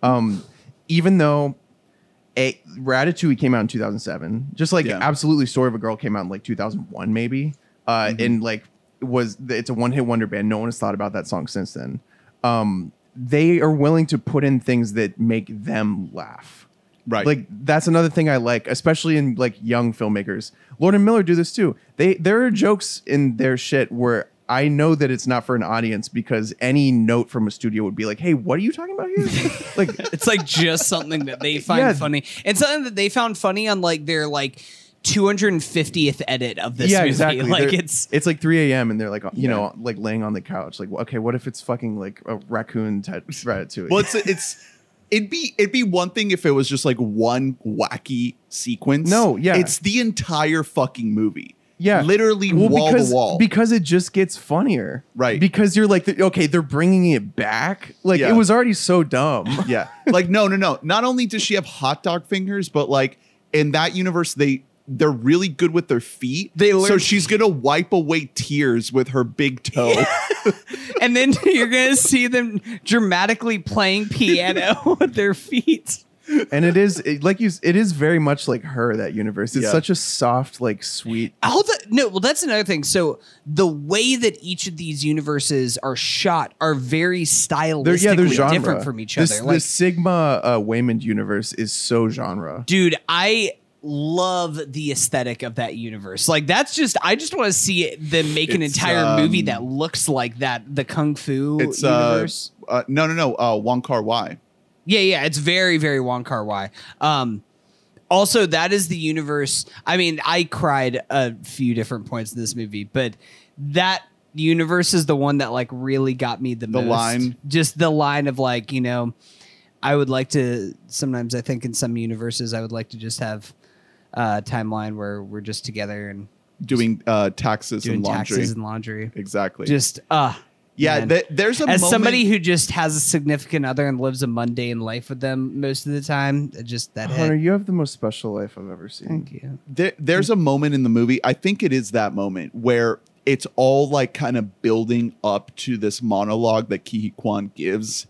Um, even though a Ratatouille came out in 2007, just like Yeah. absolutely Story of a Girl came out in like 2001, maybe, uh, Mm-hmm. and like was it's a one hit wonder band. No one has thought about that song since then. Um, they are willing to put in things that make them laugh. right. Like that's another thing I like, especially in like young filmmakers. Lord and Miller do this too. They there are jokes in their shit where I know that it's not for an audience because any note from a studio would be like, "Hey, what are you talking about here?" like It's like just something that they find Yeah. funny, and something that they found funny on like their like 250th edit of this yeah, movie. exactly. Like They're- it's it's like 3 a.m. and they're like, you Yeah. know, like laying on the couch. Like, okay, what if it's fucking like a raccoon tet- ratatouille? well, it's it's it'd be it'd be one thing if it was just like one wacky sequence. No, yeah. it's the entire fucking movie. Yeah. literally Well, wall because, to wall. Because it just gets funnier. Right. Because you're like, okay, they're bringing it back. Like, Yeah. it was already so dumb. yeah, like no, no, no. Not only does she have hot dog fingers, but like in that universe, they they're really good with their feet. They so she's gonna wipe away tears with her big toe. and then you're gonna see them dramatically playing piano with their feet. and it is it, like you it is very much like her that universe it's Yeah. such a soft like sweet All the no, well, that's another thing. So the way that each of these universes are shot are very stylistically they're yeah they're genre different from each this, other. Like, the sigma uh waymond universe is so genre dude, I love the aesthetic of that universe. Like that's just I just want to see it, them make an It's, entire um, movie that looks like that. The kung fu it's uh, universe. uh no no no uh Wong Kar Wai. Yeah, yeah, it's very, very Wong Kar Wai. Um, also, that is the universe. I mean, I cried a few different points in this movie, but that universe is the one that like really got me the, The most. line? just the line of like, you know, I would like to. Sometimes I think in some universes, I would like to just have a timeline where we're just together and doing uh taxes doing and laundry. taxes and laundry. exactly. Just uh yeah, th- there's a as moment, somebody who just has a significant other and lives a mundane life with them most of the time, just that hunter hit. you have the most special life i've ever seen Thank you. there, there's a moment in the movie i think it is that moment where it's all like kind of building up to this monologue that Ke Quan gives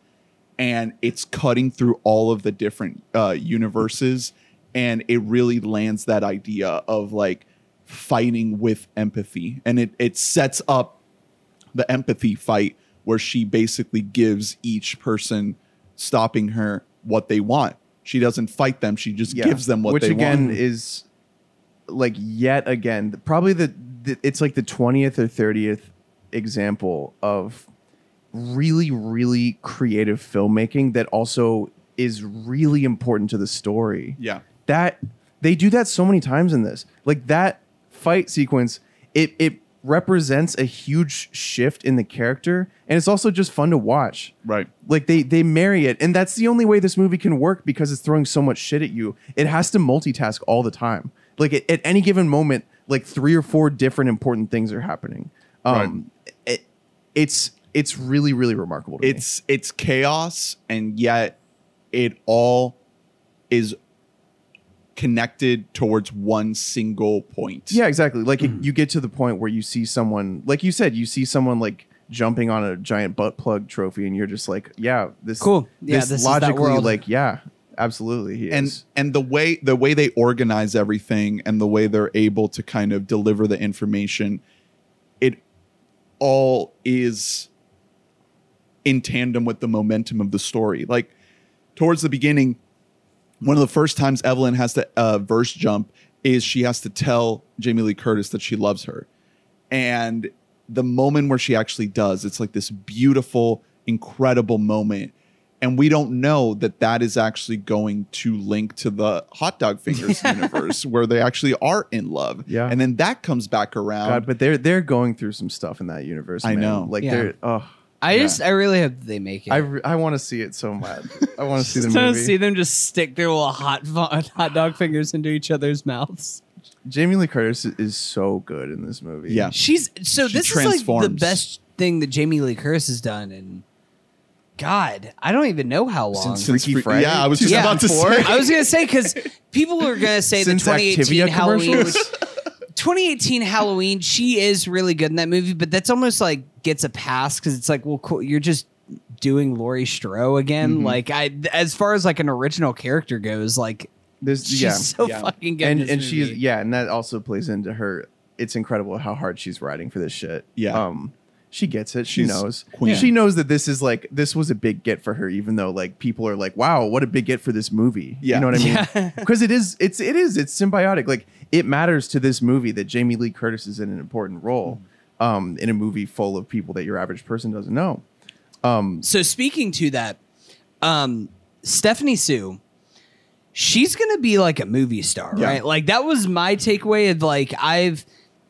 and it's cutting through all of the different uh, universes and it really lands that idea of like fighting with empathy and it it sets up the empathy fight where she basically gives each person stopping her what they want she doesn't fight them she just Yeah. gives them what they want. which they again want is like yet again probably the, the it's like the 20th or 30th example of really really creative filmmaking that also is really important to the story yeah that they do that so many times in this. Like that fight sequence it it represents a huge shift in the character and it's also just fun to watch. Right. Like they they marry it and that's the only way this movie can work because it's throwing so much shit at you. It has to multitask all the time. Like at, at any given moment like three or four different important things are happening. Um it, it's it's really really remarkable to me. it's it's chaos and yet it all is connected towards one single point Yeah, exactly. Like Mm-hmm. it, you get to the point where you see someone, like you said, you see someone like jumping on a giant butt plug trophy, and you're just like, yeah, this is Cool. Yeah, this, this is that logically, world. like, yeah, absolutely, he and is. and the way the way they organize everything and the way they're able to kind of deliver the information it all is in tandem with the momentum of the story like towards the beginning one of the first times evelyn has to uh, verse jump is she has to tell Jamie Lee Curtis that she loves her. And the moment where she actually does, it's like this beautiful, incredible moment. And we don't know that that is actually going to link to the hot dog fingers universe where they actually are in love. Yeah. And then that comes back around. God, but they're they're going through some stuff in that universe. I man. know. Like Yeah. they're oh, I Yeah. just I really hope they make it. I re- I want to see it so bad. I want to see the Just want movie. to see them just stick their little hot hot dog fingers into each other's mouths. Jamie Lee Curtis is so good in this movie. Yeah. She's so She this is like the transforms. best thing that Jamie Lee Curtis has done and God, I don't even know how long. Since- since Freaky Fre- Friday? Yeah, I was just Yeah. about to say. I was gonna say because people are gonna say the 2018 Activia Halloween, commercials? which 2018 Halloween, she is really good in that movie, but that's almost like gets a pass because it's like, well, cool, you're just doing Laurie Strode again. Mm-hmm. Like I, as far as like an original character goes, like This she's yeah. so Yeah. fucking good. and in this and she's yeah, and that also plays into her. It's incredible how hard she's writing for this shit. Yeah. Um, she gets it. She She's knows. queen. She knows that this is like this was a big get for her, even though like people are like, "Wow, what a big get for this movie." Yeah. You know what I mean? Yeah. Because it is. It's it is. It's symbiotic. Like it matters to this movie that Jamie Lee Curtis is in an important role, um, in a movie full of people that your average person doesn't know. So speaking to that, um, Stephanie Hsu, she's gonna be like a movie star, Yeah. right? Like that was my takeaway of like I've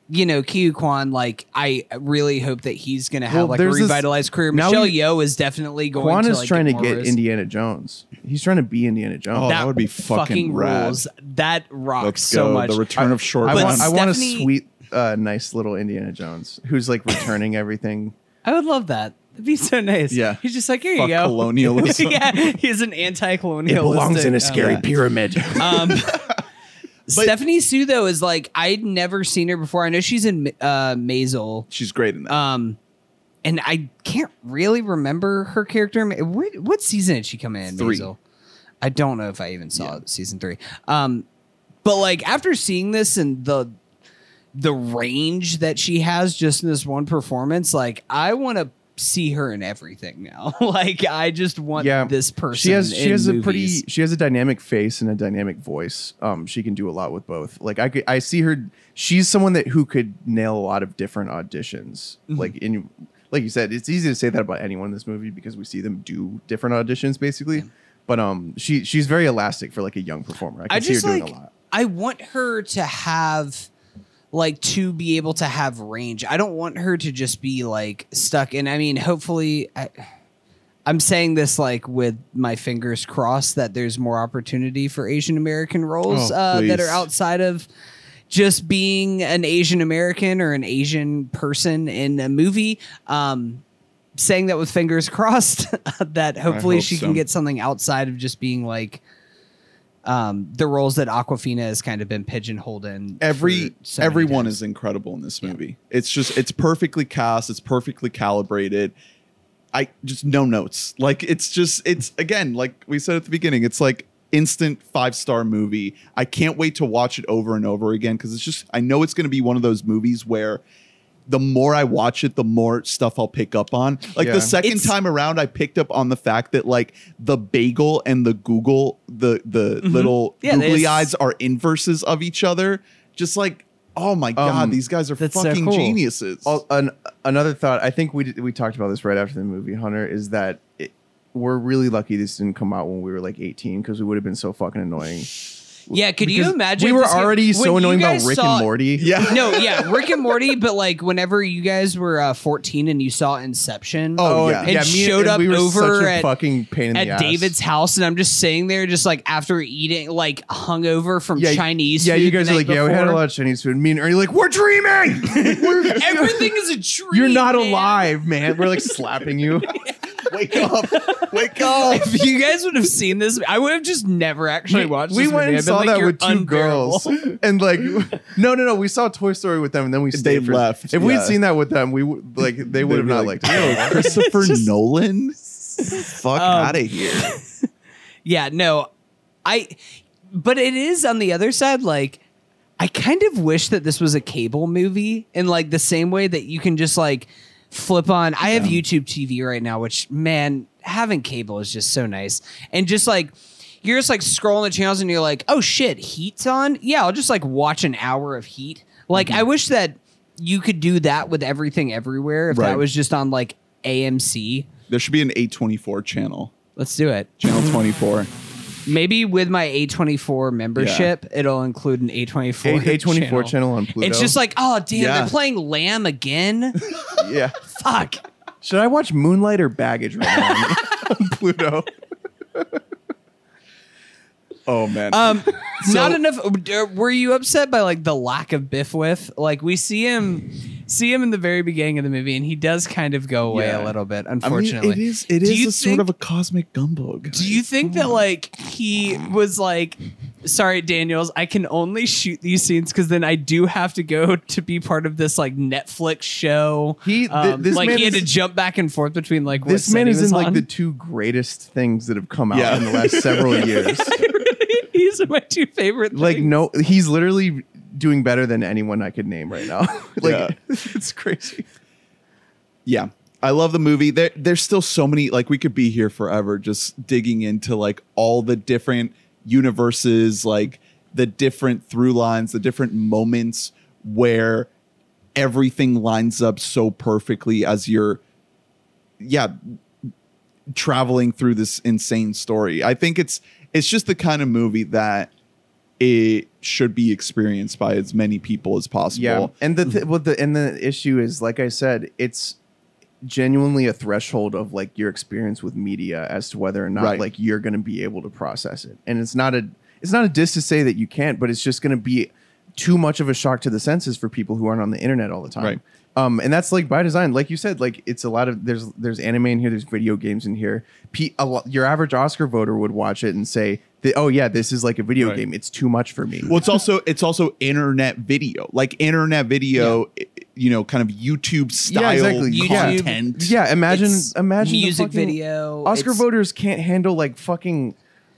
you know, Ke Huy Quan, like I really hope that he's gonna have Well, like a there's this- revitalized career. Michelle he- Yeoh is definitely going Quan to is like, trying to get roles. Indiana Jones. He's trying to be Indiana Jones. Oh, that would be fucking rad. rules. That rocks Let's so much. The return of short I But want, I want a sweet, uh, nice little Indiana Jones who's like returning everything. I would love that. That'd be so nice. Yeah. He's just like, here Fuck you go. colonialism. yeah, he's an anti colonialist. He belongs in a scary pyramid. Um, Stephanie Hsu though is like I'd never seen her before. I know she's in uh, Maisel. She's great in that. Um, and I can't really remember her character. What, what season did she come in? Three. Maisel? I don't know if I even saw season three. Um, but like after seeing this and the the range that she has just in this one performance, like I want to see her in everything now. like I just want Yeah, this person. she has she has a pretty she has a dynamic face and a dynamic voice. Um, she can do a lot with both. Like I could, I see her. She's someone that who could nail a lot of different auditions. Mm-hmm. Like in like you said, it's easy to say that about anyone in this movie because we see them do different auditions basically. But um, she she's very elastic for like a young performer. I can I see her doing like a lot. I want her to have like to be able to have range. I don't want her to just be like stuck in I mean hopefully I I'm saying this like with my fingers crossed that there's more opportunity for Asian American roles Oh, uh, that are outside of just being an Asian American or an Asian person in a movie. Um, saying that with fingers crossed that hopefully hope she so. can get something outside of just being like um, the roles that Awkwafina has kind of been pigeonholed in. Every so everyone is incredible in this movie. It's just it's perfectly cast. It's perfectly calibrated. I just no notes. Like it's just it's again like we said at the beginning. It's like instant five star movie. I can't wait to watch it over and over again because it's just I know it's going to be one of those movies where the more I watch it, the more stuff I'll pick up on. Like Yeah. the second It's- time around, I picked up on the fact that like the bagel and the Google, the the little Mm-hmm. Yeah, googly eyes are inverses of each other. Just like, oh my god, Um, these guys are that's so fucking cool. geniuses. Al- an, another thought I think we we talked about this right after the movie Hunter is that it, we're really lucky this didn't come out when we were like 18 because we would have been so fucking annoying. Yeah, could you Because imagine? We if were this game- already when so you annoying about guys Rick saw- and Morty. yeah, No, yeah, Rick and Morty, but like whenever you guys were uh, 14 and you saw Inception, Oh, yeah. and me showed up we were over such a at- fucking pain in the at ass. David's house, and I'm just sitting there, just like after eating, like hungover from yeah, Chinese. Yeah, food you the guys are night like, yeah, we had a before. lot of Chinese food. Me and Ernie like, we're dreaming. We're- Everything is a dream. You're not man. alive, man. We're like slapping you. Wake up, wake up. If you guys would have seen this, I would have just never actually watched. we this went movie. and saw like, that with two unbearable." girls, and like, no, no, no. We saw Toy Story with them, and then we stayed. They for- left, If we'd seen that with them, we would like they would have They'd be not like, liked it. Yo, Christopher Nolan. Fuck Um, out of here. Yeah, no, I. But it is on the other side, like. I kind of wish that this was a cable movie in like the same way that you can just like flip on. I have YouTube TV right now, which man, having cable is just so nice. And just like you're just like scrolling the channels and you're like, oh shit, Heat's on. Yeah, I'll just like watch an hour of Heat. Like Mm-hmm. I wish that you could do that with everything everywhere. If Right. that was just on like AMC, There should be an A24 channel. let's do it. Channel 24. Maybe with my A24 membership, it'll include an A24 A twenty four channel on Pluto. It's just like, oh damn, Yeah. they're playing Lamb again. yeah. Fuck. Should I watch Moonlight or Baggage right now on Pluto? Oh man. Um, not enough. Were you upset by like the lack of Biff with? Like we see him, see him in the very beginning of the movie, and he does kind of go away Yeah. a little bit. I mean, Unfortunately, it is it Do you a sort think- of a cosmic gumbo. Guys. Do you think that like he was like, sorry, Daniels, I can only shoot these scenes because then I do have to go to be part of this like Netflix show. He- th- Um, this like man he had is- to jump back and forth between like what This set man he is was in like on. the two greatest things that have come out Yeah. in the last several years. He's my two favorite. Like things. no, he's literally doing better than anyone I could name right now. like Yeah. it's crazy. yeah i love the movie there, there's still so many like we could be here forever just digging into like all the different universes like the different through lines the different moments where everything lines up so perfectly as you're yeah traveling through this insane story i think it's it's just the kind of movie that it should be experienced by as many people as possible Yeah, and the th- well, the and the issue is, like I said, it's genuinely a threshold of like your experience with media as to whether or not Right. like you're going to be able to process it. And it's not a it's not a diss to say that you can't, but it's just going to be too much of a shock to the senses for people who aren't on the internet all the time. Right. Um, and that's like by design, like you said, like it's a lot of there's there's anime in here, there's video games in here. Lot, your average Oscar voter would watch it and say, that, "Oh yeah, this is like a video Right. game. It's too much for me." Well, it's also it's also internet video, like internet video, i- you know, kind of YouTube style YouTube. content. Yeah, imagine It's imagine the music fucking- video. Oscar It's- voters can't handle like fucking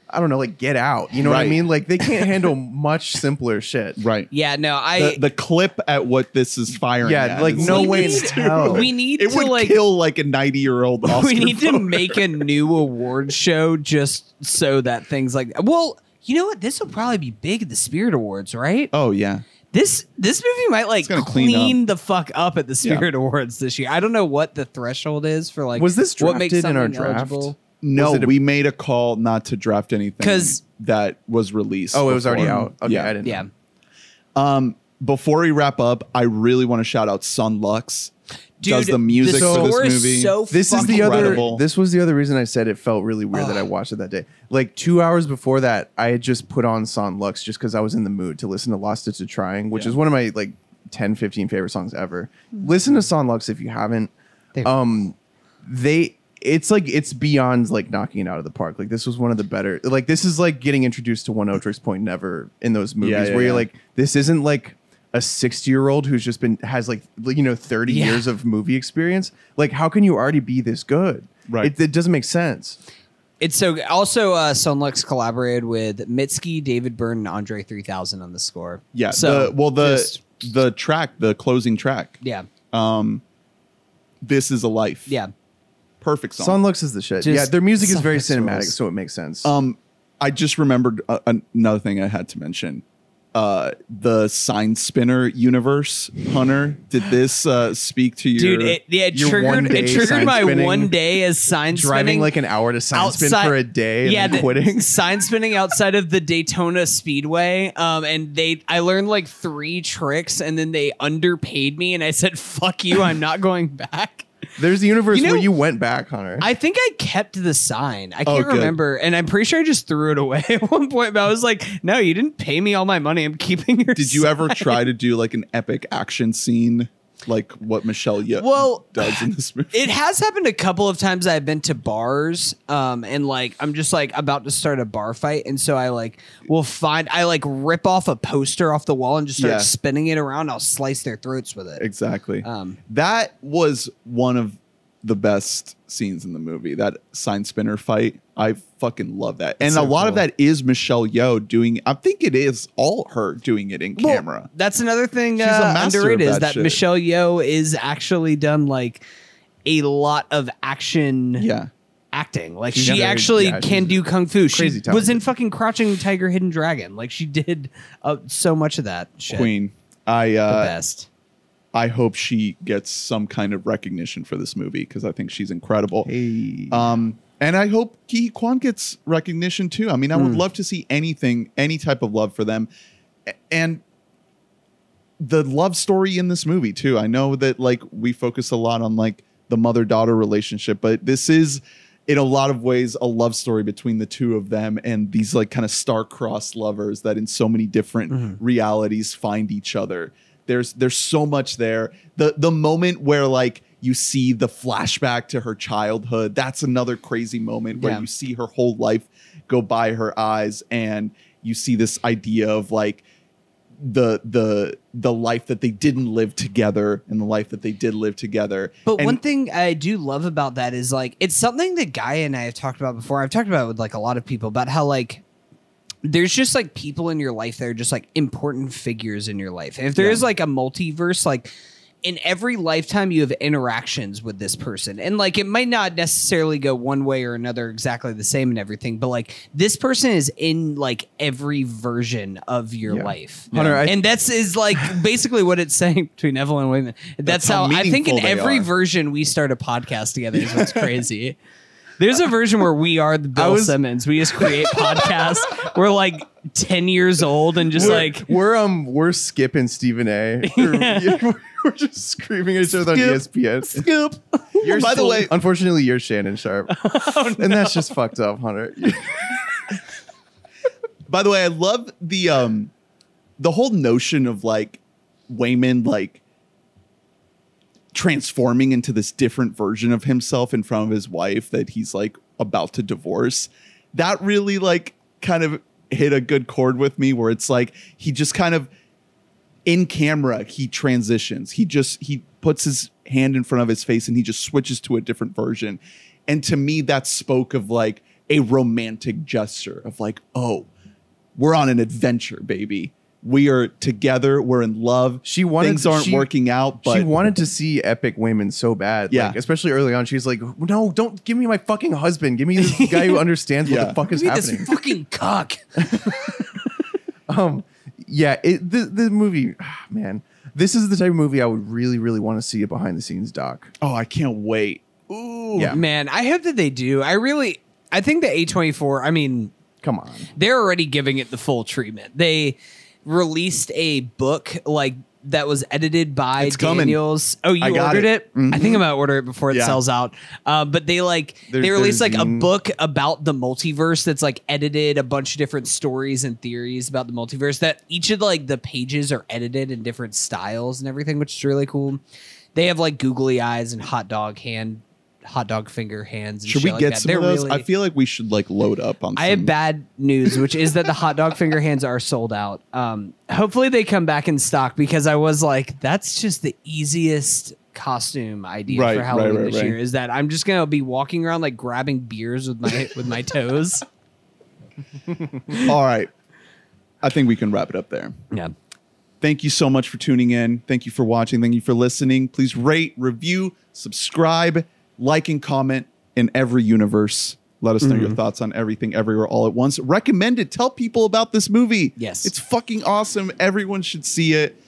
I don't know, like Get Out. You know what I mean? Like they can't handle much simpler shit. Right. Yeah, no, I. The, the clip at what this is firing. Yeah, at like no We way in need- hell. we need It to would like kill like a ninety-year-old. Oscar we need to make a new award show just so that things like well you know what this will probably be big at the spirit awards right Oh yeah. this this movie might like clean clean, the fuck up at the Yeah. spirit awards this year i don't know what the threshold is for like Was this what makes drafted in our something draft? eligible. No, a- we made a call not to draft anything 'Cause- that was released. Oh, it was already before. out. Okay, yeah. I didn't. yeah. Um, before we wrap up, I really want to shout out Son Lux. Dude, does the music the for score this is movie. so This is the fucking other. This was the other reason I said it felt really weird that I watched it that day. Like two hours before that, I had just put on Son Lux just because I was in the mood to listen to Lost It to Trying, which Yeah. is one of my like 10, 15 favorite songs ever. Listen to Son Lux if you haven't. They- Um, they it's like it's beyond like knocking it out of the park. Like this was one of the better. Like this is like getting introduced to Oneohtrix Point Never in those movies Yeah, yeah, where you're yeah. like, this isn't like a 60 year old who's just been has like you know 30 Yeah. years of movie experience. Like how can you already be this good? Right. It, it doesn't make sense. it's so also uh Son Lux collaborated with Mitski, David Byrne, and Andre 3000 on the score. Yeah. So the, well, the just- the track, the closing track. yeah, Um, this is a life. yeah. Perfect song. Son Lux is the shit. Just yeah, their music is very Lux cinematic, rules. so it makes sense. Um, I just remembered uh, another thing I had to mention. Uh, the sign spinner universe, Hunter. Did this uh, speak to you, Dude, it, yeah, it triggered it triggered my spinning, one day as sign Driving spinning like an hour to sign spin outside- for a day and yeah, then the- quitting. sign spinning outside of the Daytona Speedway. Um, and they, I learned like three tricks, and then they underpaid me, and I said, "Fuck you, I'm not going back." There's a universe You know- where you went back, Hunter. I think I kept the sign. I Oh, can't good. remember, and I'm pretty sure I just threw it away at one point. But I was like, "No, you didn't pay me all my money. I'm keeping your." Did you ever try to do like an epic action scene, like what Michelle Yeoh Well, does in this movie? It has happened a couple of times. I've been to bars, um, and like I'm just like about to start a bar fight, and so I like will find I like rip off a poster off the wall and just start Yeah. spinning it around. I'll slice their throats with it. exactly. Um, that was one of the best scenes in the movie. That sign spinner fight. I fucking love that. And so a lot of that is Michelle Yeoh doing. I think it is all her doing it in well, camera. That's another thing She's a uh, master of underrated is that that shit. Michelle Yeoh is actually done like a lot of action Yeah. acting. Like She's she very- actually yeah, can do kung fu. She crazy was in fucking Crouching Tiger, Hidden Dragon. Like she did uh, so much of that shit. Queen. I the uh, best. I hope she gets some kind of recognition for this movie because I think she's incredible. Hey. Um, and I hope Ke Quan gets recognition too. I mean, I would Hmm. love to see anything, any type of love for them, and the love story in this movie too. I know that like we focus a lot on like the mother daughter relationship, but this is in a lot of ways a love story between the two of them and these like kind of star-crossed lovers that in so many different Mm-hmm. realities find each other. There's there's so much there. The the moment where like you see the flashback to her childhood, that's another crazy moment where Yeah. you see her whole life go by her eyes and you see this idea of like the the the life that they didn't live together and the life that they did live together. But And- one thing I do love about that is like it's something that Guy and I have talked about before. I've talked about it with like a lot of people about how like there's just like people in your life that are just like important figures in your life. And If there Yeah. is like a multiverse, like in every lifetime you have interactions with this person. And like it might not necessarily go one way or another exactly the same and everything, but like this person is in like every version of your Yeah. life. Hunter, I- and that's is like basically what it's saying between Evelyn and Waymond. That's, That's how how, I think in every are. version we start a podcast together is what's crazy. There's a version where we are the Bill was- Simmons. We just create podcasts. We're like 10 years old and just we're, like we're um we're skipping Stephen A. We're, we're just screaming at each other on ESPN. Skip. You're By the way- unfortunately, you're Shannon Sharpe, and that's just fucked up, Hunter. By the way, I love the um the whole notion of like Waymond like transforming into this different version of himself in front of his wife that he's like about to divorce. That really like kind of hit a good chord with me where it's like he just kind of in camera he transitions. He just he puts his hand in front of his face and he just switches to a different version. And to me that spoke of like a romantic gesture of like, "Oh, we're on an adventure, baby. We are together. We're in love. She wanted- things aren't she- working out, but she wanted to see Epic Waymond so bad, Yeah. like, especially early on. She's like, "No, don't give me my fucking husband. Give me the guy who understands what the fuck is me happening." this fucking cock. um yeah it, the the movie man this is the type of movie i would really really want to see a behind the scenes doc oh, I can't wait. Ooh, Yeah. Man, I hope that they do. I really I think the A24, I mean, come on they're already giving it the full treatment. They released a book like that was edited by It's coming. Daniels. Oh, you I got ordered it. it? I think I'm gonna order it before it Yeah. sells out. Uh, but they like There- they released like there's a n- book about the multiverse that's like edited a bunch of different stories and theories about the multiverse. That each of like the pages are edited in different styles and everything, which is really cool. They have like googly eyes and hot dog hand, hot dog finger hands. And Should shit we get that. some They're of those? really- I feel like we should like load up on. I some. have bad news, which is that the hot dog finger hands are sold out. Um, hopefully they come back in stock because I was like, that's just the easiest costume idea Right, for Halloween right, right, this year. Is that I'm just gonna be walking around like grabbing beers with my with my toes. All right, I think we can wrap it up there. Yeah. Thank you so much for tuning in. Thank you for watching. Thank you for listening. Please rate, review, subscribe, like, and comment in every universe. Let us know Mm-hmm. your thoughts on everything, everywhere, all at once. Recommend it. Tell people about this movie. Yes. it's fucking awesome. Everyone should see it.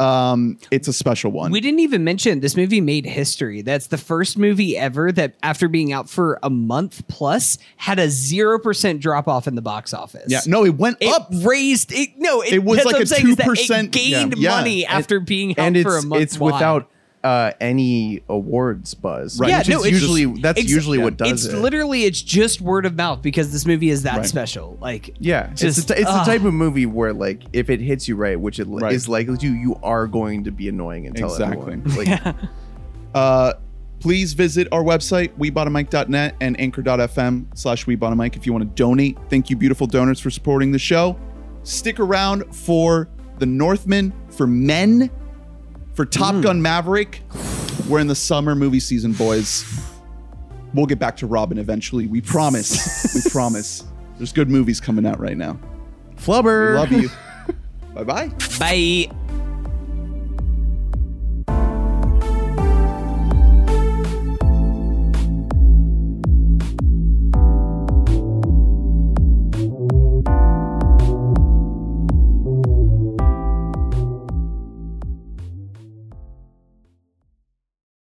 Um, it's a special one. We didn't even mention this movie made history. That's the first movie ever that, after being out for a month plus, had a zero percent drop off in the box office. yeah, no, it went It up. raised it. No, it, It was like a I'm saying is that 2%, gained yeah. money And- after being out and for a month. it's wide. without uh any awards buzz Right. Yeah, which no, it's usually just- that's ex- usually yeah. what does it's it literally it's just word of mouth because this movie is that Right. special. Like yeah just it's, the, it's the type of movie where like if it hits you right which it li- Right. is likely to you are going to be annoying and tell Exactly. everyone like Uh, please visit our website, webottomike.net and anchor.fm slash webottomike if you want to donate. Thank you, beautiful donors, for supporting the show. Stick around for The Northmen for Men, for Top Mm. Gun Maverick. We're in the summer movie season, boys. We'll get back to Robin eventually. We promise. we promise. There's good movies coming out right now. flubber We love you. bye bye. bye.